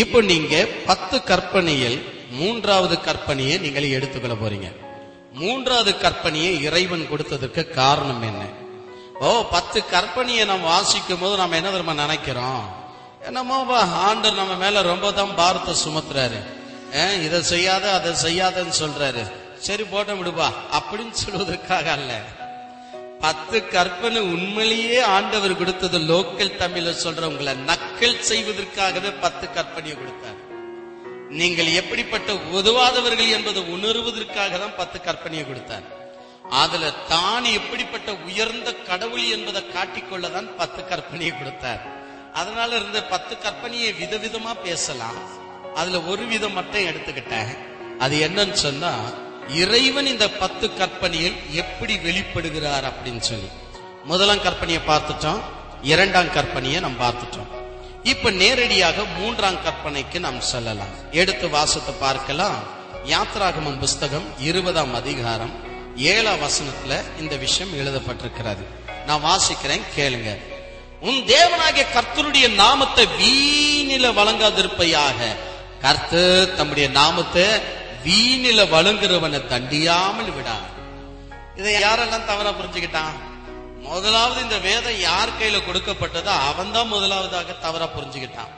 இப்போ நீங்க பத்து கற்பனையில் மூன்றாவது கற்பனையை நீங்கள் எடுத்துக்கொள்ள போறீங்க. மூன்றாவது கற்பனையை இறைவன் கொடுத்ததற்கு காரணம் என்ன? ஓ பத்து கற்பனையை நம்ம வாசிக்கும் போது நம்ம என்ன தெரியுமா நினைக்கிறோம்? என்னமோ ஆண்டர் நம்ம மேல ரொம்ப தான் பாரத்தை சுமத்துறாரு. இதை செய்யாத அதை செய்யாதன்னு சொல்றாரு. சரி போட்ட விடுப்பா. அப்படின்னு சொல்வதற்காக அல்ல. பத்து கற்பனை உண்மையிலேயே ஆண்டவர் கொடுத்தது லோக்கல் தமிழ்ல சொல்றவங்களை நக்கல் செய்வதற்காகவே பத்து கற்பனையை கொடுத்தார். நீங்கள் எப்படிப்பட்ட உதவாதவர்கள் என்பதை உணர்வதற்காக தான் பத்து கற்பனையை கொடுத்தார். அதுல தான் எப்படிப்பட்ட உயர்ந்த கடவுள் என்பதை காட்டிக்கொள்ளதான் பத்து கற்பனையை கொடுத்தார். அதனால இருந்த பத்து கற்பனையை விதவிதமா பேசலாம். அதுல ஒரு விதம் மட்டும் எடுத்துக்கிட்டேன். அது என்னன்னு சொன்னா இறைவன் இந்த பத்து கற்பனையில் எப்படி வெளிப்படுகிறார் அப்படின்னு சொல்லி. முதலாம் கற்பனையை பார்த்துட்டோம். இரண்டாம் கற்பனையை நாம் பார்த்துட்டோம். இப்ப நேரடியாக மூன்றாம் கற்பனைக்கு நாம் செல்லலாம். எடுத்து வாசத்தை பார்க்கலாம். யாத்ராகமம் புஸ்தகம் இருபதாம் அதிகாரம் ஏழாம் வசனத்துல இந்த விஷயம் எழுதப்பட்டிருக்கிறது. நான் வாசிக்கிறேன் கேளுங்க. உன் தேவனாகிய கர்த்தருடைய நாமத்தை வீணில வழங்காதிருப்பையாக. கர்த்தர் தம்முடைய நாமத்தை வீணில வழங்குறவனை தண்டியாமல் விடார் இதை யாரெல்லாம் தவறா புரிஞ்சுக்கிட்டான்? முதலாவது இந்த வேதம் யார் கையில கொடுக்கப்பட்டதோ அவன் தான் முதலாவதாக தவறா புரிஞ்சுக்கிட்டான்.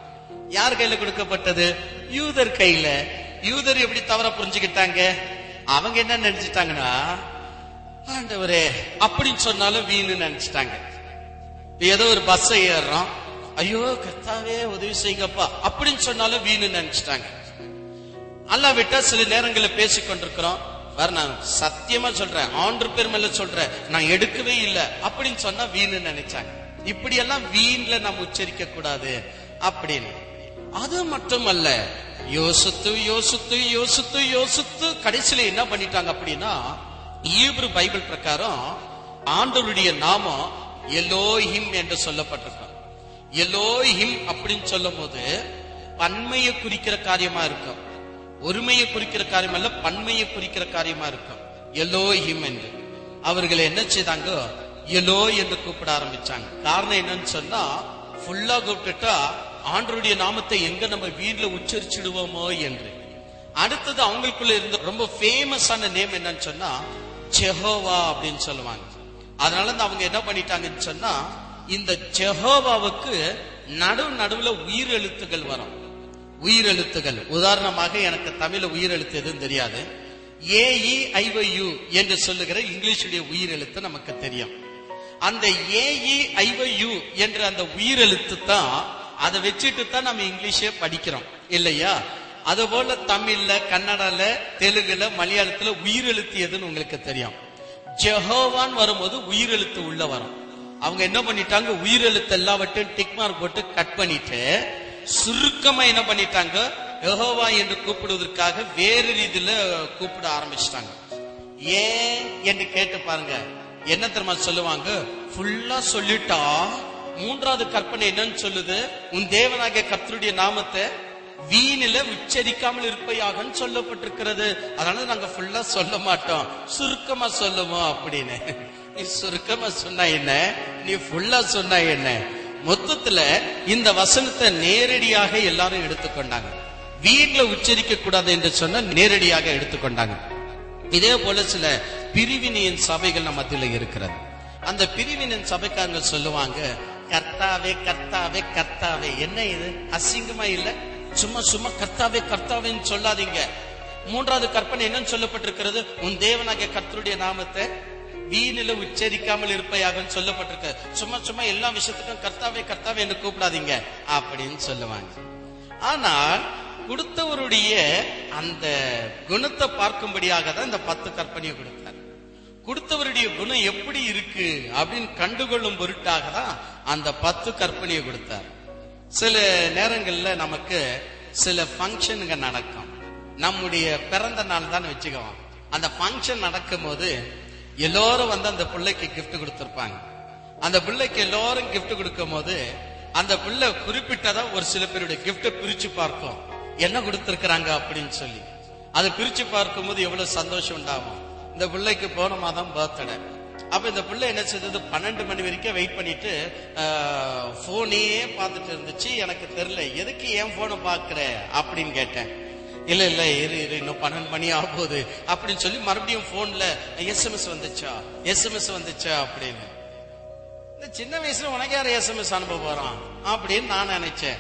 யார் கையில கொடுக்கப்பட்டது? யூதர் கையில. யூதர் எப்படி தவறா புரிஞ்சுக்கிட்டாங்க? அவங்க என்ன நினைச்சிட்டாங்கன்னா ஆண்டவரே அப்படின்னு சொன்னாலும் வீணு நினைச்சிட்டாங்க. ஏதோ ஒரு பஸ் ஏறுறோம். ஐயோ கத்தாவே உதவி செய்யுங்கப்பா அப்படின்னு சொன்னாலும் வீணு நினைச்சிட்டாங்க. அல்லா விட்டா சில நேரங்களில் பேசிக்கொண்டிருக்கிறோம். வேற நான் சத்தியமா சொல்றேன். ஆண்டு பெருமையில சொல்றேன். நான் எடுக்கவே இல்லை. அப்படின்னு சொன்னா வீணு நினைச்சாங்க. இப்படி எல்லாம் வீண்ல நாம் உச்சரிக்க கூடாது. அப்படின்னு. அது மட்டுமல்ல யோசித்து யோசித்து யோசித்து யோசித்து கடைசியில என்ன பண்ணிட்டாங்க அப்படின்னா ஈப்ரு பைபிள் பிரகாரம் ஆண்டவருடைய நாமம் எலோஹிம் என்று சொல்லப்பட்டிருக்கும். ஹிம் அப்படின்னு சொல்லும் போது பன்மையை குறிக்கிற காரியமா இருக்கும். ஒருமையை குறிக்கிற காரியம் அல்ல பன்மையை குறிக்கிற காரியமா இருக்கும். எலோஹிம் என்று. அவர்களை என்ன செய்தாங்க? எலோ என்று கூப்பிட ஆரம்பிச்சாங்க. காரணம் என்னன்னு சொன்னா ஃபுல்லா கூப்பிட்டுட்டா ஆண்டருடைய நாமத்தை எங்க நம்ம வீட்டுல உச்சரிச்சிடுவோமோ என்று. அடுத்தது அவங்களுக்குள்ள இருந்த ரொம்ப ஃபேமஸான நேம் என்னன்னு சொன்னா ஜெஹோவா அப்படின்னு சொல்லுவாங்க. அதனால இருந்து அவங்க என்ன பண்ணிட்டாங்கன்னு சொன்னா இந்த ஜெஹோவாவுக்கு நடு நடுவுல உயிரெழுத்துகள் வரும். உயிரெழுத்துகள். உதாரணமாக எனக்கு தமிழ்ல உயிரெழுத்து எதுவும் தெரியாது ஏஇ ஐவையு என்று சொல்லுகிற இங்கிலீஷுடைய உயிரெழுத்து நமக்கு தெரியும். அந்த ஏஇ ஐவையு என்ற அந்த உயிரெழுத்து தான் அதை வச்சுட்டு தான் நம்ம இங்கிலீஷே படிக்கிறோம். இல்லையா? அதுபோல தமிழ்ல கன்னடால தெலுங்குல மலையாளத்துல உயிரெழுத்து எதுன்னு உங்களுக்கு தெரியும். ஜெஹோவான் வரும்போது உயிரெழுத்து உள்ள வரும். அவங்க என்ன பண்ணிட்டாங்க? உயிரெழுத்து எல்லாவற்றையும் டிக் மார்க் போட்டு கட் பண்ணிட்டு சுருக்கமா என்ன பண்ணிட்டாங்க? யகோவா என்று கூப்பிடுவதற்காக வேறு ரீதியில கூப்பிட ஆரம்பிச்சிட்டாங்க. ஏன் என்று கேட்டு பாருங்க. என்ன தெரியுமா சொல்லுவாங்க? ஃபுல்லா சொல்லிட்டா மூன்றாவது கற்பனை என்னன்னு சொல்லுது? உன் தேவனாகிய கர்த்தருடைய நாமத்தை வீணில உச்சரிக்காமல் இருப்பையாக சொல்லப்பட்டிருக்கிறது. அதனால நாங்க ஃபுல்லா சொல்ல மாட்டோம். சுருக்கமா சொல்லுவோம் அப்படின்னு. நீ சுருக்கமா சொன்ன என்ன? நீ ஃபுல்லா சொன்ன என்ன? மொத்தத்துல இந்த வசனத்தை நேரடியாக எல்லாரும் எடுத்துக்கொண்டாங்க. வீட்டுல உச்சரிக்க கூடாது என்று சொன்ன நேரடியாக எடுத்துக்கொண்டாங்க. இதே போல சில பிரிவினையின் சபைகள் நம்ம மத்தியில இருக்கிறது. அந்த பிரிவினின் சபைக்காரங்க சொல்லுவாங்க கர்த்தாவே கர்த்தாவே கர்த்தாவே. என்ன இது? அசிங்கமா இல்ல? சும்மா சும்மா கர்த்தாவே கர்த்தாவேன்னு சொல்லாதீங்க. மூன்றாவது கற்பனை என்னன்னு சொல்லப்பட்டிருக்கிறது? உன் தேவனாகிய கர்த்தருடைய நாமத்தை வீணில உச்சரிக்காமல் இருப்பையாக சொல்லப்பட்டிருக்க. சும்மா சும்மா எல்லா விஷயத்துக்கும் கர்த்தாவே கர்த்தாவே என்று கூப்பிடாதீங்க அப்படின்னு சொல்லுவாங்க. ஆனால் கொடுத்தவருடைய அந்த குணத்தை பார்க்கும்படியாக தான் இந்த பத்து கற்பனையை கொடுத்தார். கொடுத்தவருடைய குணம் எப்படி இருக்கு அப்படின்னு கண்டுகொள்ளும் பொருட்டாக தான் அந்த பத்து கற்பனையை கொடுத்தார். சில நேரங்கள்ல நமக்கு சில ஃபங்க்ஷனுங்க நடக்கும். நம்முடைய பிறந்த நாள் தான் வச்சுக்கோம் அந்த ஃபங்க்ஷன் நடக்கும் போது எல்லோரும் வந்து அந்த பிள்ளைக்கு கிஃப்ட் கொடுத்திருப்பாங்க. அந்த பிள்ளைக்கு எல்லோரும் கிஃப்ட் கொடுக்கும் போது அந்த பிள்ளை குறிப்பிட்டதா ஒரு சில பேருடைய கிஃப்ட பிரிச்சு பார்க்கும். என்ன கொடுத்திருக்கிறாங்க அப்படின்னு சொல்லி. அதை பிரிச்சு பார்க்கும்போது எவ்வளவு சந்தோஷம் உண்டாகும். இந்த பிள்ளைக்கு போன மாதம் பர்த்டே அப்ப இந்த பிள்ளை என்ன செய்தது? பன்னெண்டு மணி வரைக்கும் வெயிட் பண்ணிட்டு போனே பார்த்துட்டு இருந்துச்சு. எனக்கு தெரியல எதுக்கு என் போனை பாக்குற அப்படின்னு கேட்டேன். இல்ல இல்ல இரு இரு இன்னும் பன்னெண்டு மணி ஆக போகுது அப்படின்னு சொல்லி மறுபடியும் போன்ல எஸ்எம்எஸ் வந்துச்சா? எஸ்எம்எஸ் வந்துச்சா? அப்படின்னு. இந்த சின்ன வயசுல உனக்கு யார் எஸ்எம்எஸ் அனுப்ப போறான்? அப்படின்னு நான் நினைச்சேன்.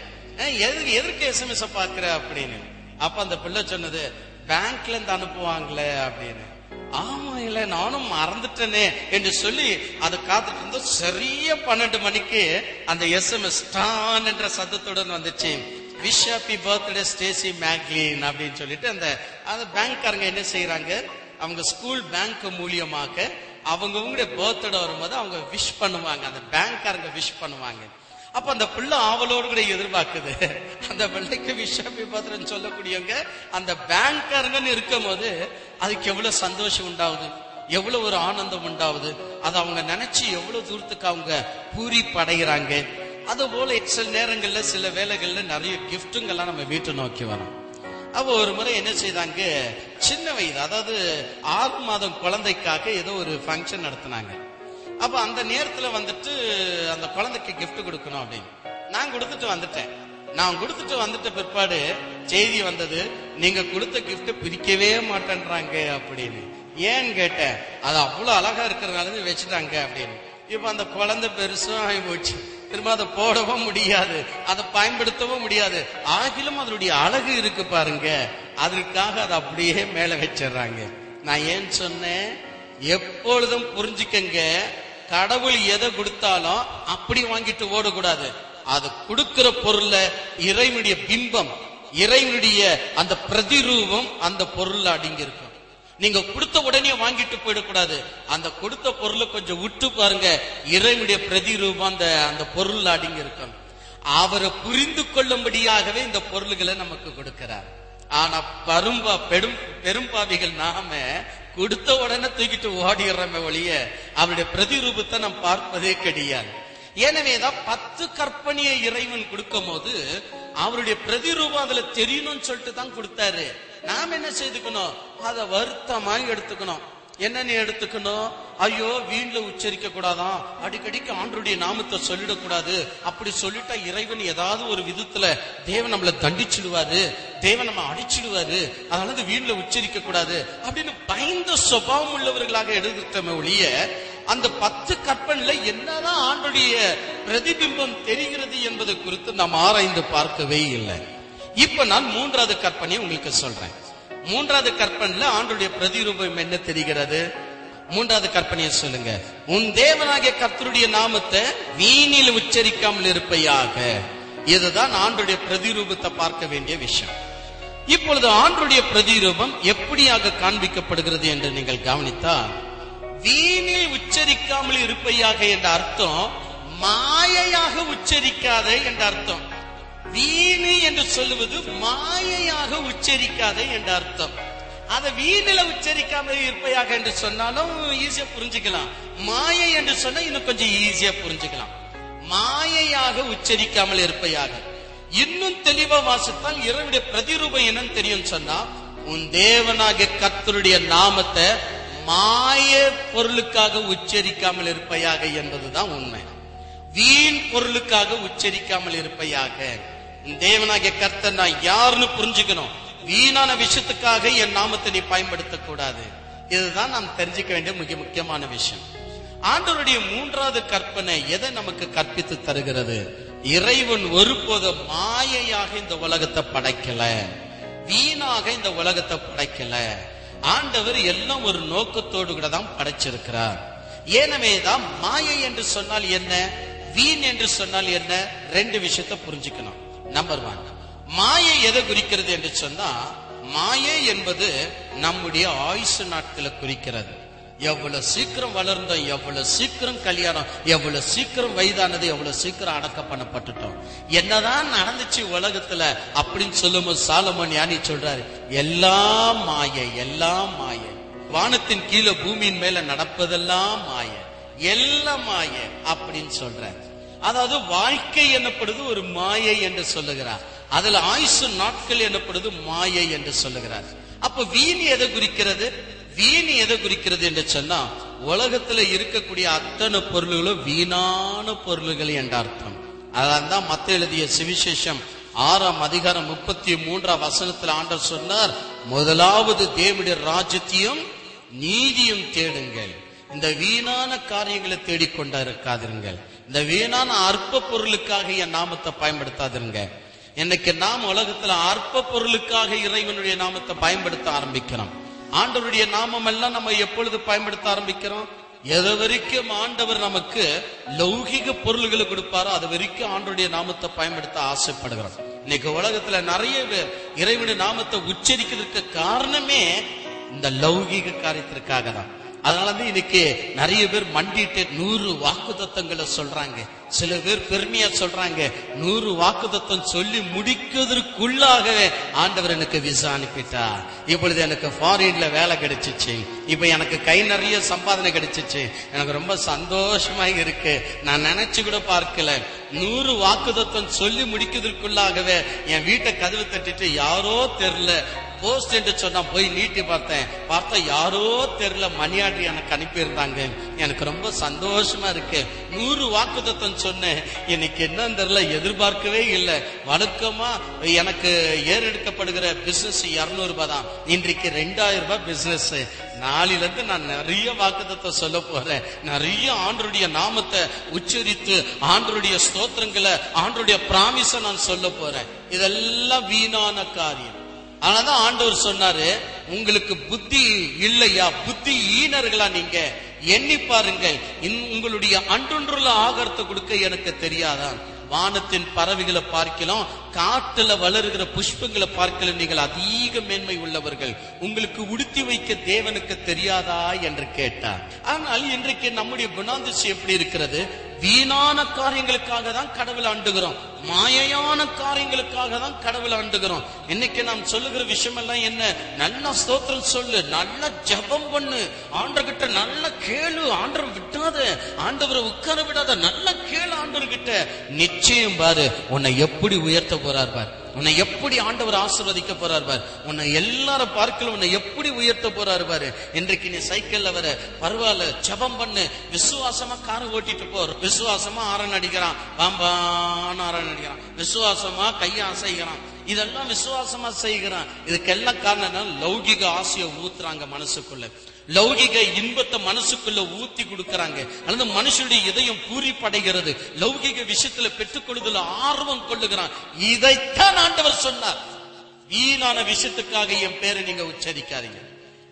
எதுக்கு எதற்கு எஸ்எம்எஸ் பாக்குற? அப்படின்னு. அப்ப அந்த பிள்ளை சொன்னது பேங்க்ல இருந்து அனுப்புவாங்களே? அப்படின்னு. ஆமா இல்ல நானும் மறந்துட்டேனே என்று சொல்லி அதை காத்துட்டு இருந்தோம் சரியா பன்னெண்டு மணிக்கு அந்த எஸ்எம்எஸ் டான் என்ற சத்தத்துடன் வந்துச்சு. Wish happy birthday Stacy McLean அப்படின்னு சொல்லிட்டு அந்த அந்த பேங்க்காரங்க என்ன செய்யறாங்க அவங்க ஸ்கூல் பேங்க் மூலியமாக அவங்கவுங்களுடைய பர்த்டே வரும்போது அவங்க விஷ் பண்ணுவாங்க. அந்த பேங்க்காரங்க விஷ் பண்ணுவாங்க. அப்ப அந்த பிள்ளை ஆவலோடு கூட எதிர்பார்க்குது. அந்த பிள்ளைக்கு விஷாபி பத்திரன் சொல்லக்கூடியவங்க அந்த பேங்க்காரங்கன்னு இருக்கும் போது அதுக்கு எவ்வளவு சந்தோஷம் உண்டாகுது? எவ்வளவு ஒரு ஆனந்தம் உண்டாகுது? அதை அவங்க நினைச்சு எவ்வளவு தூரத்துக்கு அவங்க பூரி படைகிறாங்க போல சில நேரங்கள்ல சில வேலைகள்ல நிறைய கிஃப்ட்டுங்கெல்லாம் நம்ம வீட்டை நோக்கி வரோம். அவ ஒரு முறை என்ன செய்தாங்க சின்ன வயது அதாவது ஆறு மாதம் குழந்தைக்காக ஏதோ ஒரு ஃபங்க்ஷன் நடத்தினாங்க. அப்ப அந்த நேரத்துல வந்துட்டு அந்த குழந்தைக்கு கிஃப்ட் கொடுக்கணும் அப்படின்னு. நான் கொடுத்துட்டு வந்துட்டேன். நான் கொடுத்துட்டு வந்துட்ட பிற்பாடு செய்தி வந்தது நீங்க கொடுத்த கிஃப்ட் பிரிக்கவே மாட்டேன்றாங்க அப்படின்னு. ஏன்னு கேட்டேன். அது அவ்வளவு அழகா இருக்கிறதுனால வச்சுட்டாங்க அப்படின்னு. இப்ப அந்த குழந்தை பெருசும் ஆகி போச்சு. திரும்ப அதை போடவும் முடியாது அதை பயன்படுத்தவும் முடியாது. ஆகிலும் அதனுடைய அழகு இருக்கு பாருங்க. அதற்காக அதை அப்படியே மேல வச்சிடுறாங்க. நான் ஏன் சொன்னேன்? எப்பொழுதும் புரிஞ்சுக்கங்க கடவுள் எதை கொடுத்தாலும் அப்படி வாங்கிட்டு ஓடக்கூடாது. அது கொடுக்கிற பொருள்ல இறைவனுடைய பிம்பம் இறைவனுடைய அந்த பிரதிரூபம் அந்த பொருள் அடங்கி நீங்க கொடுத்த உடனே வாங்கிட்டு போயிடக்கூடாது. அந்த கொடுத்த பொருளை கொஞ்சம் விட்டு பாருங்க. இறைவனுடைய பிரதிரூபம் அந்த அந்த பொருள் அடங்கி இருக்கும். அவரை புரிந்து கொள்ளும்படியாகவே இந்த பொருள்களை நமக்கு கொடுக்கிறார். ஆனா பரும்பா பெரும் பெரும்பாவிகள் நாம கொடுத்த உடனே தூக்கிட்டு ஓடிடுறோமே ஒழிய அவருடைய பிரதிரூபத்தை நாம் பார்ப்பதே கிடையாது. எனவேதான் பத்து கற்பனையை இறைவன் கொடுக்கும் போது அவருடைய பிரதிரூபம் அதுல தெரியணும்னு சொல்லிட்டு தான் கொடுத்தாரு. நாம் என்ன செய்துக்கணும்? அதை வருத்தமாய் எடுத்துக்கணும். என்னன்னு எடுத்துக்கணும்? ஐயோ வீண்ல உச்சரிக்க கூடாதான். அடிக்கடிக்கு ஆண்டருடைய நாமத்தை சொல்லிடக்கூடாது. அப்படி சொல்லிட்டா இறைவன் ஏதாவது ஒரு விதத்துல தேவன் நம்மளை தண்டிச்சிடுவாரு. தேவன் நம்ம அடிச்சிடுவாரு. அதனால இது வீண்ல உச்சரிக்க கூடாது. அப்படின்னு பயந்த சுபாவம் உள்ளவர்களாக எடுத்துட்டோமே ஒழிய அந்த பத்து கற்பனையில என்னதான் ஆண்டுடைய பிரதிபிம்பம் தெரிகிறது என்பது குறித்து நாம் ஆராய்ந்து பார்க்கவே இல்லை. இப்ப நான் மூன்றாவது கற்பனையை உங்களுக்கு சொல்றேன். மூன்றாவது கற்பனையில ஆண்டுடைய பிரதிரூபம் என்ன தெரிகிறது? மூன்றாவது கற்பனையை சொல்லுங்க. உன் தேவனாகிய கர்த்தருடைய நாமத்தை வீணில் உச்சரிக்காமல் இருப்பையாக. இதுதான் ஆண்டுடைய பிரதிரூபத்தை பார்க்க வேண்டிய விஷயம். இப்பொழுது ஆண்டுடைய பிரதிரூபம் எப்படியாக காண்பிக்கப்படுகிறது என்று நீங்கள் கவனித்தால் வீணில் உச்சரிக்காமல் இருப்பையாக என்ற அர்த்தம் மாயையாக உச்சரிக்காதே என்ற அர்த்தம். வீணு என்று சொல்லுவது மாயையாக உச்சரிக்காதே என்ற அர்த்தம். அதை வீணில உச்சரிக்காமல் இருப்பையாக என்று சொன்னாலும் ஈஸியா புரிஞ்சுக்கலாம். மாயை என்று சொன்னா இன்னும் கொஞ்சம் ஈஸியா புரிஞ்சுக்கலாம். மாயையாக உச்சரிக்காமல் இருப்பையாக. இன்னும் தெளிவா வாசித்தால் இரவுடைய பிரதிரூபம் என்னன்னு தெரியும் சொன்னா உன் தேவனாகிய கத்தருடைய நாமத்தை மாய பொருளுக்காக உச்சரிக்காமல் இருப்பையாக என்பதுதான் உண்மை. வீண் பொருளுக்காக உச்சரிக்காமல் இருப்பையாக. தேவனாகிய கர்த்தர் நான் யாருன்னு புரிஞ்சுக்கணும். வீணான விஷயத்துக்காக என் நாமத்தை நீ பயன்படுத்த கூடாது இதுதான் நாம் தெரிஞ்சுக்க வேண்டிய மிக முக்கியமான விஷயம். ஆண்டவருடைய மூன்றாவது கற்பனை எதை நமக்கு கற்பித்து தருகிறது? இறைவன் ஒருபோதும் மாயையாக இந்த உலகத்தை படைக்கல. வீணாக இந்த உலகத்தை படைக்கல. ஆண்டவர் எல்லாம் ஒரு நோக்கத்தோடு கூட தான் படைச்சிருக்கிறார். ஏனவேதான் மாயை என்று சொன்னால் என்ன? வீண் என்று சொன்னால் என்ன? ரெண்டு விஷயத்தை புரிஞ்சுக்கணும். நம்பர் ஒன் மாயை எதை குறிக்கிறது என்று சொன்னா மாயை என்பது நம்முடைய ஆயுசு நாட்களை குறிக்கிறது. எவ்வளவு சீக்கிரம் வளர்ந்தோம் எவ்வளவு சீக்கிரம் கல்யாணம் எவ்வளவு சீக்கிரம் வயதானது எவ்வளவு சீக்கிரம் அடக்க பண்ணப்பட்டுட்டோம். என்னதான் நடந்துச்சு உலகத்துல அப்படின்னு சொல்லும்போது சாலமன் யானி சொல்றாரு எல்லாம் மாய எல்லாம் மாயை. வானத்தின் கீழே பூமியின் மேல நடப்பதெல்லாம் மாய. எல்லாம் மாய அப்படின்னு சொல்றாரு. அதாவது வாழ்க்கை எனப்படுது ஒரு மாயை என்று சொல்லுகிறார். அதுல ஆயுசு நாட்கள் எனப்படுது மாயை என்று சொல்லுகிறார். அப்ப வீண் எதை குறிக்கிறது? வீண் எதை குறிக்கிறது என்று சொன்னா உலகத்துல இருக்கக்கூடிய அத்தனை பொருள்களும் வீணான பொருள்கள் என்ற அர்த்தம். அதான் தான் மத்த எழுதிய சுவிசேஷம் ஆறாம் அதிகாரம் முப்பத்தி மூன்றாம் வசனத்தில் ஆண்டர் சொன்னார் முதலாவது தேவனுடைய ராஜ்யத்தையும் நீதியும் தேடுங்கள். இந்த வீணான காரியங்களை தேடிக்கொண்டா இருக்காதிருங்கள். இந்த வீணான அற்ப பொருளுக்காக என் நாமத்தை பயன்படுத்தாதிருங்க. இன்னைக்கு நாம் உலகத்துல அற்ப பொருளுக்காக இறைவனுடைய நாமத்தை பயன்படுத்த ஆரம்பிக்கிறோம். ஆண்டவருடைய நாமம் எல்லாம் நம்ம எப்பொழுது பயன்படுத்த ஆரம்பிக்கிறோம்? எது வரைக்கும் ஆண்டவர் நமக்கு லௌகிக பொருள்களை கொடுப்பாரோ அது வரைக்கும் ஆண்டருடைய நாமத்தை பயன்படுத்த ஆசைப்படுகிறோம். இன்னைக்கு உலகத்துல நிறைய பேர் இறைவனுடைய நாமத்தை உச்சரிக்கிறதுக்கு காரணமே இந்த லௌகிக காரியத்திற்காக தான். அதனால தான் இன்னைக்கு நிறைய பேர் மண்டிட்டு நூறு வாக்குதத்தங்களை சொல்றாங்க. சில பேர் பெருமையா சொல்றாங்க. நூறு வாக்குதத்தம் சொல்லி முடிக்கிறதுக்குள்ளாகவே ஆண்டவர் எனக்கு விசா அனுப்பிட்டா. இப்பொழுது எனக்கு ஃபாரின்ல வேலை கிடைச்சிச்சு. இப்ப எனக்கு கை நிறைய சம்பாதனை கிடைச்சிச்சு. எனக்கு ரொம்ப சந்தோஷமா இருக்கு. நான் நினைச்சு கூட பார்க்கல. நூறு வாக்குத்தத்தம் சொல்லி முடிக்கிறதுக்குள்ளாகவே என் வீட்டை கதவு தட்டிட்டு யாரோ தெரியல. போஸ்ட் என்று சொன்னா போய் நீட்டி பார்த்தேன். பார்த்தா யாரோ தெரியல. மணியாடி எனக்கு அனுப்பியிருந்தாங்க. எனக்கு ரொம்ப சந்தோஷமா இருக்கு. நூறு வாக்குத்தத்தம் சொன்னேன். எனக்கு என்னன்னு தெரியல. எதிர்பார்க்கவே இல்லை. வழக்கமா எனக்கு ஏறெடுக்கப்படுகிற பிசினஸ் இருநூறு ரூபாய் தான். இன்றைக்கு ரெண்டாயிரம் ரூபாய் பிசினஸ் நாளில இருந்து நான் நிறைய வாக்குதத்தை சொல்ல போறேன். நிறைய ஆண்டருடைய நாமத்தை உச்சரித்து ஆண்டருடைய ஸ்தோத்திரங்களை ஆண்டருடைய பிராமிஸ நான் சொல்ல போறேன். இதெல்லாம் வீணான காரியம். ஆனாதான் ஆண்டவர் சொன்னாரு உங்களுக்கு புத்தி இல்லையா? புத்தி ஈனர்களா நீங்க? எண்ணி பாருங்கள். இன்- உங்களுடைய அன்றொன்றுள்ள ஆகாரத்தை கொடுக்க எனக்கு தெரியாதா வானத்தின் பறவைகளை பார்க்கலாம் காட்டுல வளருகிற புஷ்பங்களை பார்க்கல நீங்கள் அதிக மேன்மை உள்ளவர்கள். உங்களுக்கு உடுத்தி வைக்க தேவனுக்கு தெரியாதா என்று கேட்டார். ஆனால் இன்றைக்கு நம்முடைய குணாதிசி எப்படி இருக்கிறது? வீணான காரியங்களுக்காக தான் கடவுள் ஆண்டுகிறோம். மாயையான காரியங்களுக்காக தான் கடவுள் ஆண்டுகிறோம். இன்னைக்கு நாம் சொல்லுகிற விஷயம் எல்லாம் என்ன? நல்ல ஸ்தோத்திரம் சொல்லு நல்ல ஜெபம் பண்ணு. ஆண்டர்கிட்ட நல்ல கேளு ஆண்டவர் விட்டாத. ஆண்டவரை உட்கார விடாத நல்ல கேளு ஆண்டவர்கிட்ட. நிச்சயம் பாரு உன்னை எப்படி உயர்த்த போறார் பார். உன்னை எப்படி ஆண்டவர் ஆசிர்வதிக்க போறார் பார். உன்னை எல்லாரும் பார்க்கல உன்னை எப்படி உயர்த்த போறாரு பாரு. இன்றைக்கு நீ சைக்கிள்ல வர பரவாயில்ல ஜெபம் பண்ணு விசுவாசமா காரை ஓட்டிட்டு போற விசுவாசமா ஆரன் அடிக்கிறான். பாம்பான ஆரன் அடிக்கிறான். விசுவாசமா கையை அசைகிறான் இதெல்லாம் விசுவாசமா செய்கிறான். இதுக்கெல்லாம் காரணம் லௌகிக ஆசையை ஊத்துறாங்க மனசுக்குள்ள. லௌகிக இன்பத்தை மனசுக்குள்ள ஊத்தி கொடுக்கறாங்க. அல்லது மனுஷனுடைய இதயம் பூரிப்படைகிறது. லௌகிக விஷயத்துல பெற்றுக்கொள்ளுதல ஆர்வம் கொள்ளுகிறான். இதைத்தான் ஆண்டவர் சொன்னார். வீணான விஷயத்துக்காக என் பேரை நீங்க உச்சரிக்காதீங்க.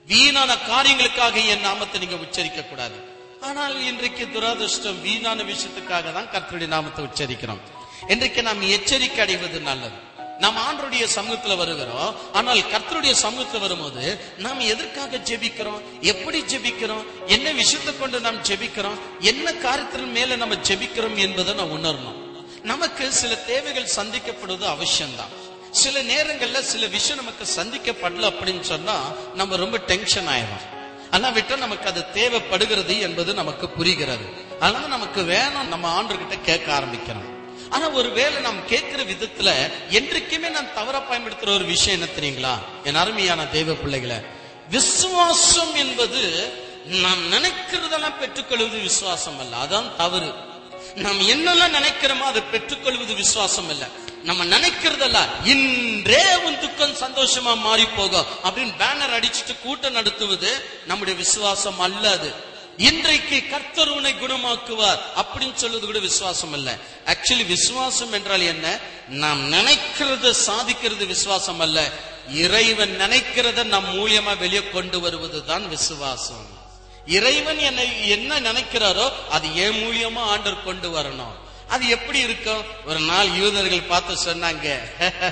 வீணான காரியங்களுக்காக என் நாமத்தை நீங்க உச்சரிக்க கூடாது ஆனால் இன்றைக்கு துரதிருஷ்டம் வீணான விஷயத்துக்காக தான் கர்த்தருடைய நாமத்தை உச்சரிக்கிறோம். இன்றைக்கு நாம் எச்சரிக்கை அடைவது நல்லது. நாம் ஆண்டருடைய சமூகத்துல வருகிறோம். ஆனால் கர்த்தருடைய சமூகத்துல வரும்போது நாம் எதற்காக ஜெபிக்கிறோம்? எப்படி ஜெபிக்கிறோம்? என்ன விஷயத்தை கொண்டு நாம் ஜெபிக்கிறோம்? என்ன காரியத்தின் மேல நம்ம ஜெபிக்கிறோம் என்பதை நான் உணரணும். நமக்கு சில தேவைகள் சந்திக்கப்படுவது அவசியம்தான். சில நேரங்கள்ல சில விஷயம் நமக்கு சந்திக்கப்படல அப்படின்னு சொன்னா நம்ம ரொம்ப டென்ஷன் ஆயிடும் ஆனா விட்டா நமக்கு அது தேவைப்படுகிறது என்பது நமக்கு புரிகிறது. அதனால நமக்கு வேணும் நம்ம ஆண்டுகிட்ட கேட்க ஆரம்பிக்கிறோம். ஆனா ஒருவேளை நாம் கேட்கிற விதத்துல என்றைக்குமே நான் தவற பயன்படுத்துற ஒரு விஷயம் என்ன தெரியுங்களா? என் அருமையான தெய்வ பிள்ளைகளை விசுவாசம் என்பது நாம் நினைக்கிறதெல்லாம் பெற்றுக்கொள்வது விசுவாசம் அல்ல அதான் தவறு. நாம் என்னெல்லாம் நினைக்கிறோமோ அதை பெற்றுக்கொள்வது விசுவாசம் அல்ல நம்ம நினைக்கிறதல்ல இன்றே உன் துக்கம் சந்தோஷமா மாறி போகும் அப்படின்னு பேனர் அடிச்சுட்டு கூட்டம் நடத்துவது நம்முடைய விசுவாசம் அல்ல அது. இன்றைக்கு கர்த்தர் உன்னை குணமாக்குவார் அப்படின்னு சொல்வது கூட விசுவாசம் அல்ல. ஆக்சுவலி விசுவாசம் என்றால் என்ன? நாம் நினைக்கிறத சாதிக்கிறது விசுவாசம் அல்ல. இறைவன் நினைக்கிறத நம் மூலியமா வெளியே கொண்டு வருவதுதான் விசுவாசம். இறைவன் என்னை என்ன நினைக்கிறாரோ அது என் மூலியமா ஆண்டர் கொண்டு வரணும். அது எப்படி இருக்கும்? ஒரு நாள் யூதர்கள் பார்த்து சொன்னாங்க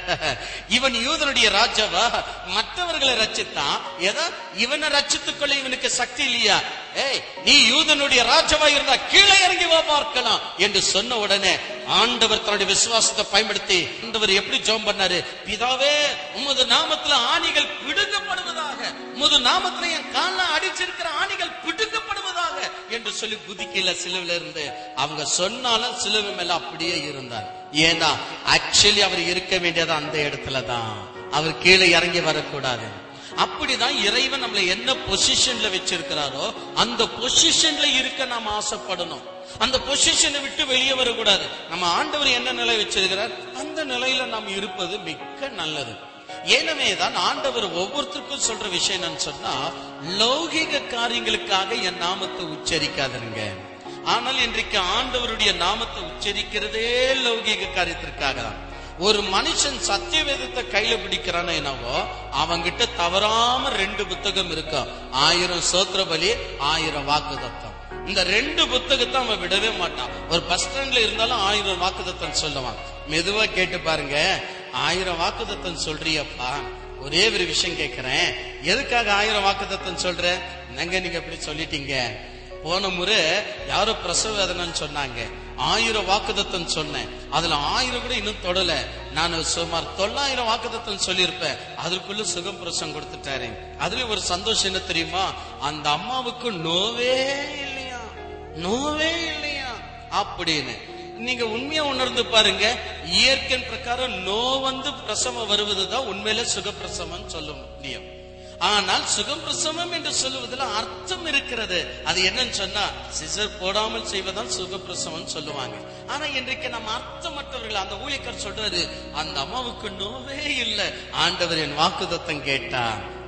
இவன் யூதனுடைய ராஜாவா? மற்றவர்களை ரச்சித்தான். ஏதோ இவனை ரச்சித்துக்கொள்ள இவனுக்கு சக்தி இல்லையா? ஏய் நீ யூதனுடைய ராஜாவா இருந்தா கீழே இறங்கி வா பார்க்கலாம் என்று சொன்ன உடனே ஆண்டவர் தன்னுடைய விசுவாசத்தை பயன்படுத்தி ஆண்டவர் எப்படி ஜோம் பண்ணாரு? பிதாவே உமது நாமத்துல ஆணிகள் பிடுங்கப்படுவதாக உமது நாமத்துல என் கால அடிச்சிருக்கிற ஆணிகள் சொல்லி குதிக்கல சிலுவில இருந்து அவங்க சொன்னாலும் சிலுவை மேல அப்படியே இருந்தார். ஏன்னா ஆக்சுவலி அவர் இருக்க வேண்டியது அந்த இடத்துல தான் அவர் கீழே இறங்கி வரக்கூடாது. அப்படிதான் இறைவன் நம்மளை என்ன பொசிஷன்ல வச்சிருக்கிறாரோ அந்த பொசிஷன்ல இருக்க நாம் ஆசைப்படணும். அந்த பொசிஷனை விட்டு வெளியே வரக்கூடாது. நம்ம ஆண்டவர் என்ன நிலை வச்சிருக்கிறார்? அந்த நிலையில நாம் இருப்பது மிக்க நல்லது. எனவே தான் ஆண்டவர் ஒவ்வொருத்தருக்கும் சொல்ற விஷயம் என்னன்னு சொன்னா லௌகிக காரியங்களுக்காக என் நாமத்தை உச்சரிக்காதருங்க. ஆனால் இன்றைக்கு ஆண்டவருடைய நாமத்தை உச்சரிக்கிறதே லௌகிக காரியத்திற்காக தான் ஒரு மனுஷன் சத்திய வேதத்தை கையில பிடிக்கிறானோ என்னவோ அவங்கிட்ட தவறாம ரெண்டு புத்தகம் இருக்கும் ஆயிரம் சோத்திர பலி ஆயிரம் வாக்கு தத்தம் இந்த ரெண்டு புத்தகத்தை அவன் விடவே மாட்டான். ஒரு பஸ் ஸ்டாண்ட்ல இருந்தாலும் ஆயிரம் வாக்குதத்தம் சொல்லுவான். மெதுவா கேட்டு பாருங்க. ஆயிரம் வாக்குதத்தம் சொல்றியப்பா. ஒரே ஒரு விஷயம் கேட்கிறேன் எதுக்காக ஆயிரம் வாக்குதத்தம் சொல்ற? நங்க நீங்க இப்படி சொல்லிட்டீங்க? போன முறை யாரோ பிரசவ வேதனைன்னு சொன்னாங்க. ஆயிரம் வாக்குதத்தம் சொன்னேன். அதுல ஆயிரம் கூட இன்னும் தொடல. நான் சுமார் தொள்ளாயிரம் வாக்குதத்தம் சொல்லியிருப்பேன். அதற்குள்ள சுகம் பிரசவம் கொடுத்துட்டாரு. அதுல ஒரு சந்தோஷம் என்ன தெரியுமா? அந்த அம்மாவுக்கு நோவே இல்லையா? நோவே இல்லையா? அப்படின்னு. நீங்க உண்மையா உணர்ந்து பாருங்க. இயற்கை பிரகாரம் நோ வந்து பிரசவம் வருவதுதான் உண்மையில சுகப்பிரசவம் சொல்ல முடியும் ஆனால் சுகம் பிரசவம் என்று சொல்லுவதில் அர்த்தம் இருக்கிறது. அது என்னன்னு சொன்னா சிசர் போடாமல் செய்வதால் சுகப்பிரசவம் சொல்லுவாங்க. ஆனா இன்றைக்கு நம்ம அர்த்தமற்றவர்கள் அந்த ஊழியக்கார் சொல்றாரு அந்த அம்மாவுக்கு நோவே இல்லை. ஆண்டவர் என் வாக்குதத்தம் கேட்டா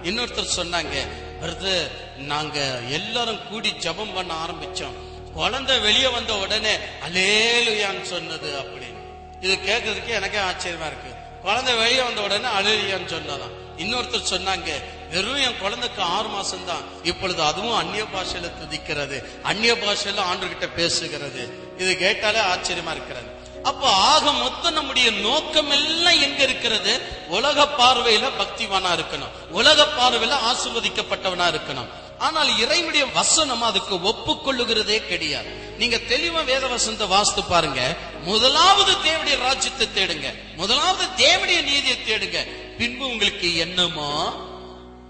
இன்னொருத்தர் சொன்னாங்க பிரதர் நாங்க எல்லாரும் கூடி ஜெபம் பண்ண ஆரம்பிச்சோம். குழந்தை வெளியே வந்த உடனே அலேலுயான்னு சொன்னது அப்படின்னு. இது கேட்கறதுக்கு எனக்கே ஆச்சரியமா இருக்கு. குழந்தை வெளியே வந்த உடனே அலேலுயான்னு சொன்னதான் இன்னொருத்தர் சொன்னாங்க வெறும் என் குழந்தைக்கு ஆறு மாசம் தான் இப்பொழுது அதுவும் அந்நிய பாஷையில துதிக்கிறது. அந்நிய பாஷையில ஆண்டுகிட்ட பேசுகிறது. இது கேட்டாலே ஆச்சரியமா இருக்கிறது. அப்போ ஆக மொத்தம் நம்முடைய நோக்கம் எல்லாம் எங்க இருக்கிறது? உலக பார்வையில பக்திவானா இருக்கணும். உலக பார்வையில ஆசிர்வதிக்கப்பட்டவனா இருக்கணும். ஆனால் இறைவனுடைய வசனம் அதுக்கு ஒப்புக்கொள்ளுகிறதே கிடையாது. நீங்க தெளிவா வேத வசனத்தை வாசித்து பாருங்க. முதலாவது தேவடைய ராஜ்யத்தை தேடுங்க. முதலாவது தேவடைய நீதியை தேடுங்க. பின்பு உங்களுக்கு என்னமோ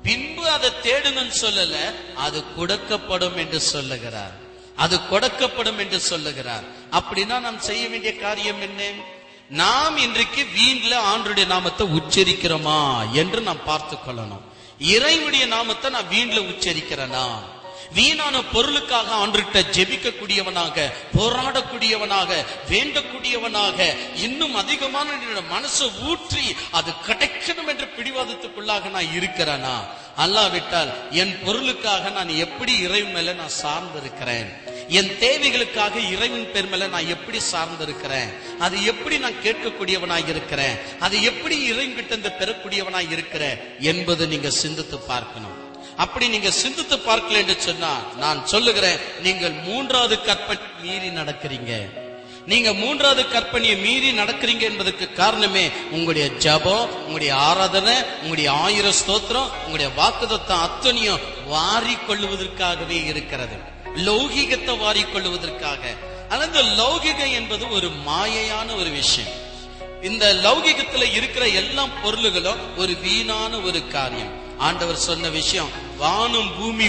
பின்பு அதை தேடுங்கன்னு சொல்லல அது கொடுக்கப்படும் என்று சொல்லுகிறார். அது கொடுக்கப்படும் என்று சொல்லுகிறார். அப்படின்னா நாம் செய்ய வேண்டிய காரியம் என்ன? நாம் இன்றைக்கு வீண்ல ஆண்டுடைய நாமத்தை உச்சரிக்கிறோமா என்று நாம் பார்த்து கொள்ளணும். இறைவனுடைய நாமத்தை நான் வீண்ல உச்சரிக்கிறேனா? வீணான பொருளுக்காக ஆண்டுகிட்ட ஜெபிக்கக்கூடியவனாக போராடக்கூடியவனாக வேண்டக்கூடியவனாக இன்னும் அதிகமான என்னோட மனசை ஊற்றி அது கிடைக்கணும் என்ற பிடிவாதத்துக்குள்ளாக நான் இருக்கிறேனா? அல்லாவிட்டால் என் பொருளுக்காக நான் எப்படி இறைவு மேல நான் சார்ந்திருக்கிறேன்? என் தேவைகளுக்காக இறைவன் பேர் மேல நான் எப்படி சார்ந்திருக்கிறேன்? அது எப்படி நான் கேட்கக்கூடியவனாய் இருக்கிறேன்? அது எப்படி இறைவன் கிட்ட இருந்து பெறக்கூடியவனாய் இருக்கிறேன்? என்பது நீங்க சிந்தித்து பார்க்கணும். அப்படி நீங்க சிந்தித்து பார்க்கல என்று சொன்னா நான் சொல்லுகிறேன் நீங்கள் மூன்றாவது கற்பனை மீறி நடக்கிறீங்க. நீங்க மூன்றாவது கற்பனையை மீறி நடக்கிறீங்க என்பதற்கு காரணமே உங்களுடைய ஜபம் உங்களுடைய ஆராதனை உங்களுடைய ஆயிர ஸ்தோத்திரம் உங்களுடைய வாக்குதத்தம் அத்தனையும் வாரி கொள்ளுவதற்காகவே இருக்கிறது. லௌகிகத்தை வாரி கொள்ளுவதற்காக ஆனா இந்த லௌகிகம் என்பது ஒரு மாயையான ஒரு விஷயம். இந்த லௌகிகத்துல இருக்கிற எல்லா பொருள்களும் ஒரு வீணான ஒரு காரியம். ஆண்டவர் சொன்ன விஷயம் வானம் பூமி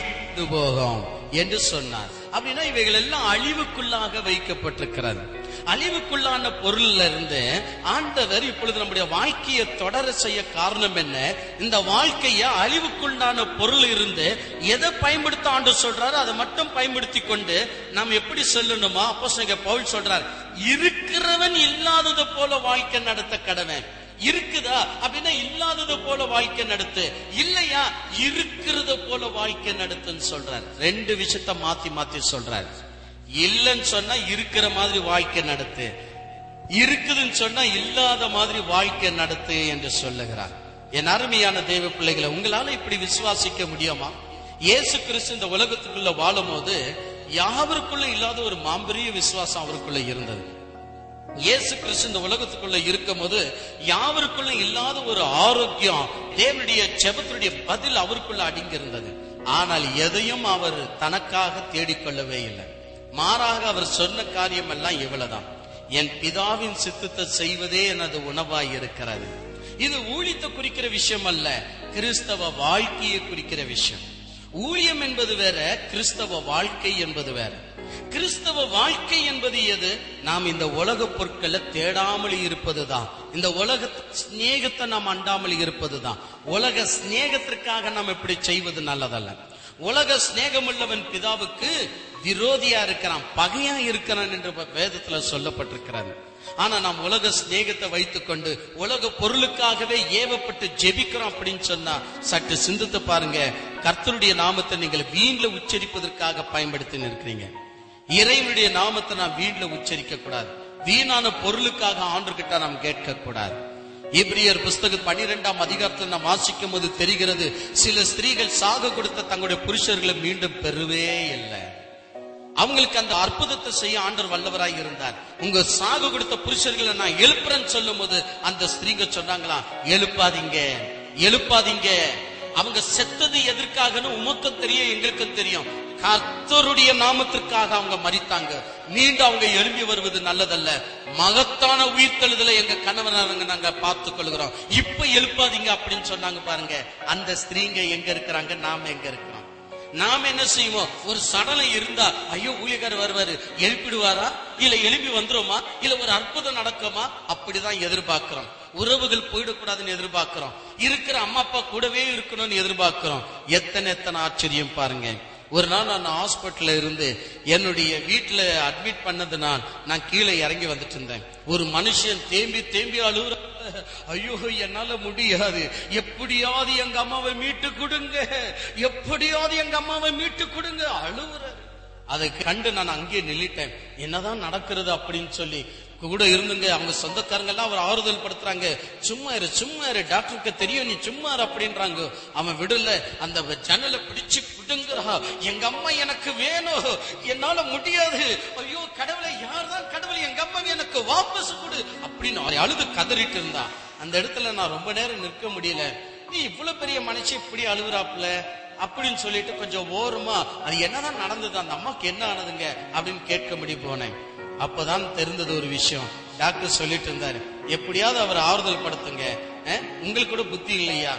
போகும் என்று சொன்னார். அப்படின்னா இவைகள் எல்லாம் அழிவுக்குள்ளாக வைக்கப்பட்டிருக்கிறது. அழிவுக்குள்ளான பொருள்ல இருந்து ஆண்டவர் இப்பொழுது நம்முடைய வாழ்க்கையை தொடர செய்ய காரணம் என்ன? இந்த வாழ்க்கைய அழிவுக்குள்ளான பொருள் இருந்து எதை பயன்படுத்த ஆண்டு சொல்றாரு அதை மட்டும் பயன்படுத்தி கொண்டு நாம் எப்படி சொல்லணுமா? அப்போ பவுல் சொல்றார் இருக்கிறவன் இல்லாதது போல வாழ்க்கை நடத்த கடவன். இருக்குதா அப்படின்னா இல்லாதது போல வாழ்க்கை நடத்து. இல்லையா? இருக்கிறது போல வாழ்க்கை நடத்துன்னு சொல்றார். ரெண்டு விஷயத்த மாத்தி மாத்தி சொல்றாரு. இல்லைன்னு சொன்னா இருக்கிற மாதிரி வாழ்க்கை நடத்து. இருக்குதுன்னு சொன்னா இல்லாத மாதிரி வாழ்க்கை நடத்து என்று சொல்லுகிறார். என் அருமையான தெய்வ பிள்ளைகளை உங்களால இப்படி விசுவாசிக்க முடியுமா? இயேசு கிறிஸ்து இந்த உலகத்துக்குள்ள வாழும் போது யாவருக்குள்ள இல்லாத ஒரு மாம்பெரிய விசுவாசம் அவருக்குள்ள இருந்தது. இயேசு கிறிஸ்து இந்த உலகத்துக்குள்ள இருக்கும் போது யாவருக்குள்ள இல்லாத ஒரு ஆரோக்கியம் தேவனுடைய செபத்தினுடைய பதில் அவருக்குள்ள அடங்கி இருந்தது ஆனால் எதையும் அவர் தனக்காக தேடிக்கொள்ளவே இல்லை. மாறாக அவர் சொன்ன காரியம் எல்லாம் இவ்வளவுதான். என் பிதாவின் சித்தத்தை செய்வதே எனது உணவாய் இருக்கிறது இது ஊழியத்தை குறிக்கிற விஷயம் அல்ல கிறிஸ்தவ வாழ்க்கையை குறிக்கிற விஷயம். ஊழியம் என்பது வேற கிறிஸ்தவ வாழ்க்கை என்பது வேற. கிறிஸ்தவ வாழ்க்கை என்பது எது? நாம் இந்த உலக பொருட்களை தேடாமல் இருப்பதுதான். இந்த உலக சிநேகத்தை நாம் அண்டாமல் இருப்பதுதான். உலக சிநேகத்திற்காக நாம் இப்படி செய்வது நல்லதல்ல. உலக சிநேகமுள்ளவன் பிதாவுக்கு விரோதியா இருக்கிறான் பகையா இருக்கிறான் என்று வேதத்துல சொல்லப்பட்டிருக்கிறது. ஆனா நாம் உலக சிநேகத்தை வைத்துக்கொண்டு உலக பொருளுக்காகவே ஏவப்பட்டு ஜெபிக்கிறோம் அப்படின்னு சொன்னா சற்று சிந்தித்து பாருங்க. கர்த்தருடைய நாமத்தை நீங்கள் வீண்ல உச்சரிப்பதற்காக பயன்படுத்தி இருக்கிறீங்க இறைவனுடைய நாமத்தை நான் வீண்ல உச்சரிக்க கூடாது வீணான பொருளுக்காக ஆண்டுகிட்ட நாம் கேட்க கூடாது இப்ரியர் புஸ்தகம் பனிரெண்டாம் அதிகாரத்தில் நாம் வாசிக்கும் போது தெரிகிறது சில ஸ்திரீகள் சாக கொடுத்த தங்களுடைய புருஷர்களை மீண்டும் பெறவே இல்லை. அவங்களுக்கு அந்த அற்புதத்தை செய்ய ஆண்டர் வல்லவராய் இருந்தார். உங்க சாகு கொடுத்த புருஷர்களை நான் எழுப்புறேன்னு சொல்லும் போது அந்த ஸ்திரீங்க சொன்னாங்களா எழுப்பாதீங்க எழுப்பாதீங்க. அவங்க செத்தது எதற்காகன்னு உமக்கும் தெரியும் எங்களுக்கும் தெரியும். கர்த்தருடைய நாமத்திற்காக அவங்க மறித்தாங்க மீண்டும் அவங்க எழும்பி வருவது நல்லதல்ல. மகத்தான உயிர்த்தெழுதலை எங்க கணவனாரங்க நாங்க பார்த்துக் கொள்கிறோம். இப்ப எழுப்பாதீங்க அப்படின்னு சொன்னாங்க பாருங்க. அந்த ஸ்திரீங்க எங்க இருக்கிறாங்க? நாம எங்க இருக்கிறோம்? நாம என்ன செய்வோம்? ஒரு சடலம் இருந்தா ஐயோ ஊழியக்காரர் வருவாரு. எழுப்பிடுவாரா? இல்ல எழுப்பி வந்துருமா? இல்ல ஒரு அற்புதம் நடக்குமா? அப்படிதான் எதிர்பார்க்கிறோம். உறவுகள் போயிடக்கூடாதுன்னு எதிர்பார்க்கிறோம். இருக்கிற அம்மா அப்பா கூடவே இருக்கணும்னு எதிர்பார்க்கிறோம். எத்தனை எத்தனை ஆச்சரியம் பாருங்க. ஒரு நாள் நான் ஹாஸ்பிட்டல்ல இருந்து என்னுடைய வீட்டுல அட்மிட் பண்ணது நான் நான் கீழே இறங்கி வந்துட்டு இருந்தேன். ஒரு மனுஷன் தேம்பி தேம்பி அழுகுற ஐயோ என்னால முடியாது. எப்படியாவது எங்க அம்மாவை மீட்டு கொடுங்க. எப்படியாவது எங்க அம்மாவை மீட்டு கொடுங்க. அழுகுற. அதை கண்டு நான் அங்கேயே நில்லிட்டேன். என்னதான் நடக்கிறது அப்படின்னு சொல்லி கூட இருந்துங்க அவங்க சொந்தக்காரங்க எல்லாம் அவர் ஆறுதல் படுத்துறாங்க சும்மா இரு சும்மா இரு டாக்டருக்கு தெரியும் நீ சும்மா அப்படின்றாங்க. அவன் விடல அந்த ஜன்னலை பிடிச்சு பிடுங்குறா எங்க அம்மா எனக்கு வேணும். என்னால முடியாது. ஐயோ கடவுளை யார்தான் கடவுள்? எங்க அம்மா எனக்கு வாபஸ் கொடு அப்படின்னு அவரை அழுது கதறிட்டு இருந்தான். அந்த இடத்துல நான் ரொம்ப நேரம் நிற்க முடியல. நீ இவ்வளவு பெரிய மனுஷன் இப்படி அழுகுறாப்புல? அப்படின்னு சொல்லிட்டு கொஞ்சம் ஓரமா அது என்னதான் நடந்தது? அந்த அம்மாக்கு என்ன ஆனதுங்க? அப்படின்னு கேட்க போனேன். அப்பதான் தெரிந்தது ஒரு விஷயம். டாக்டர் சொல்லிட்டு இருந்தாரு எப்படியாவது அவர் ஆறுதல் படுத்துங்க. உங்களுக்கு கூட புத்தி இல்லையா?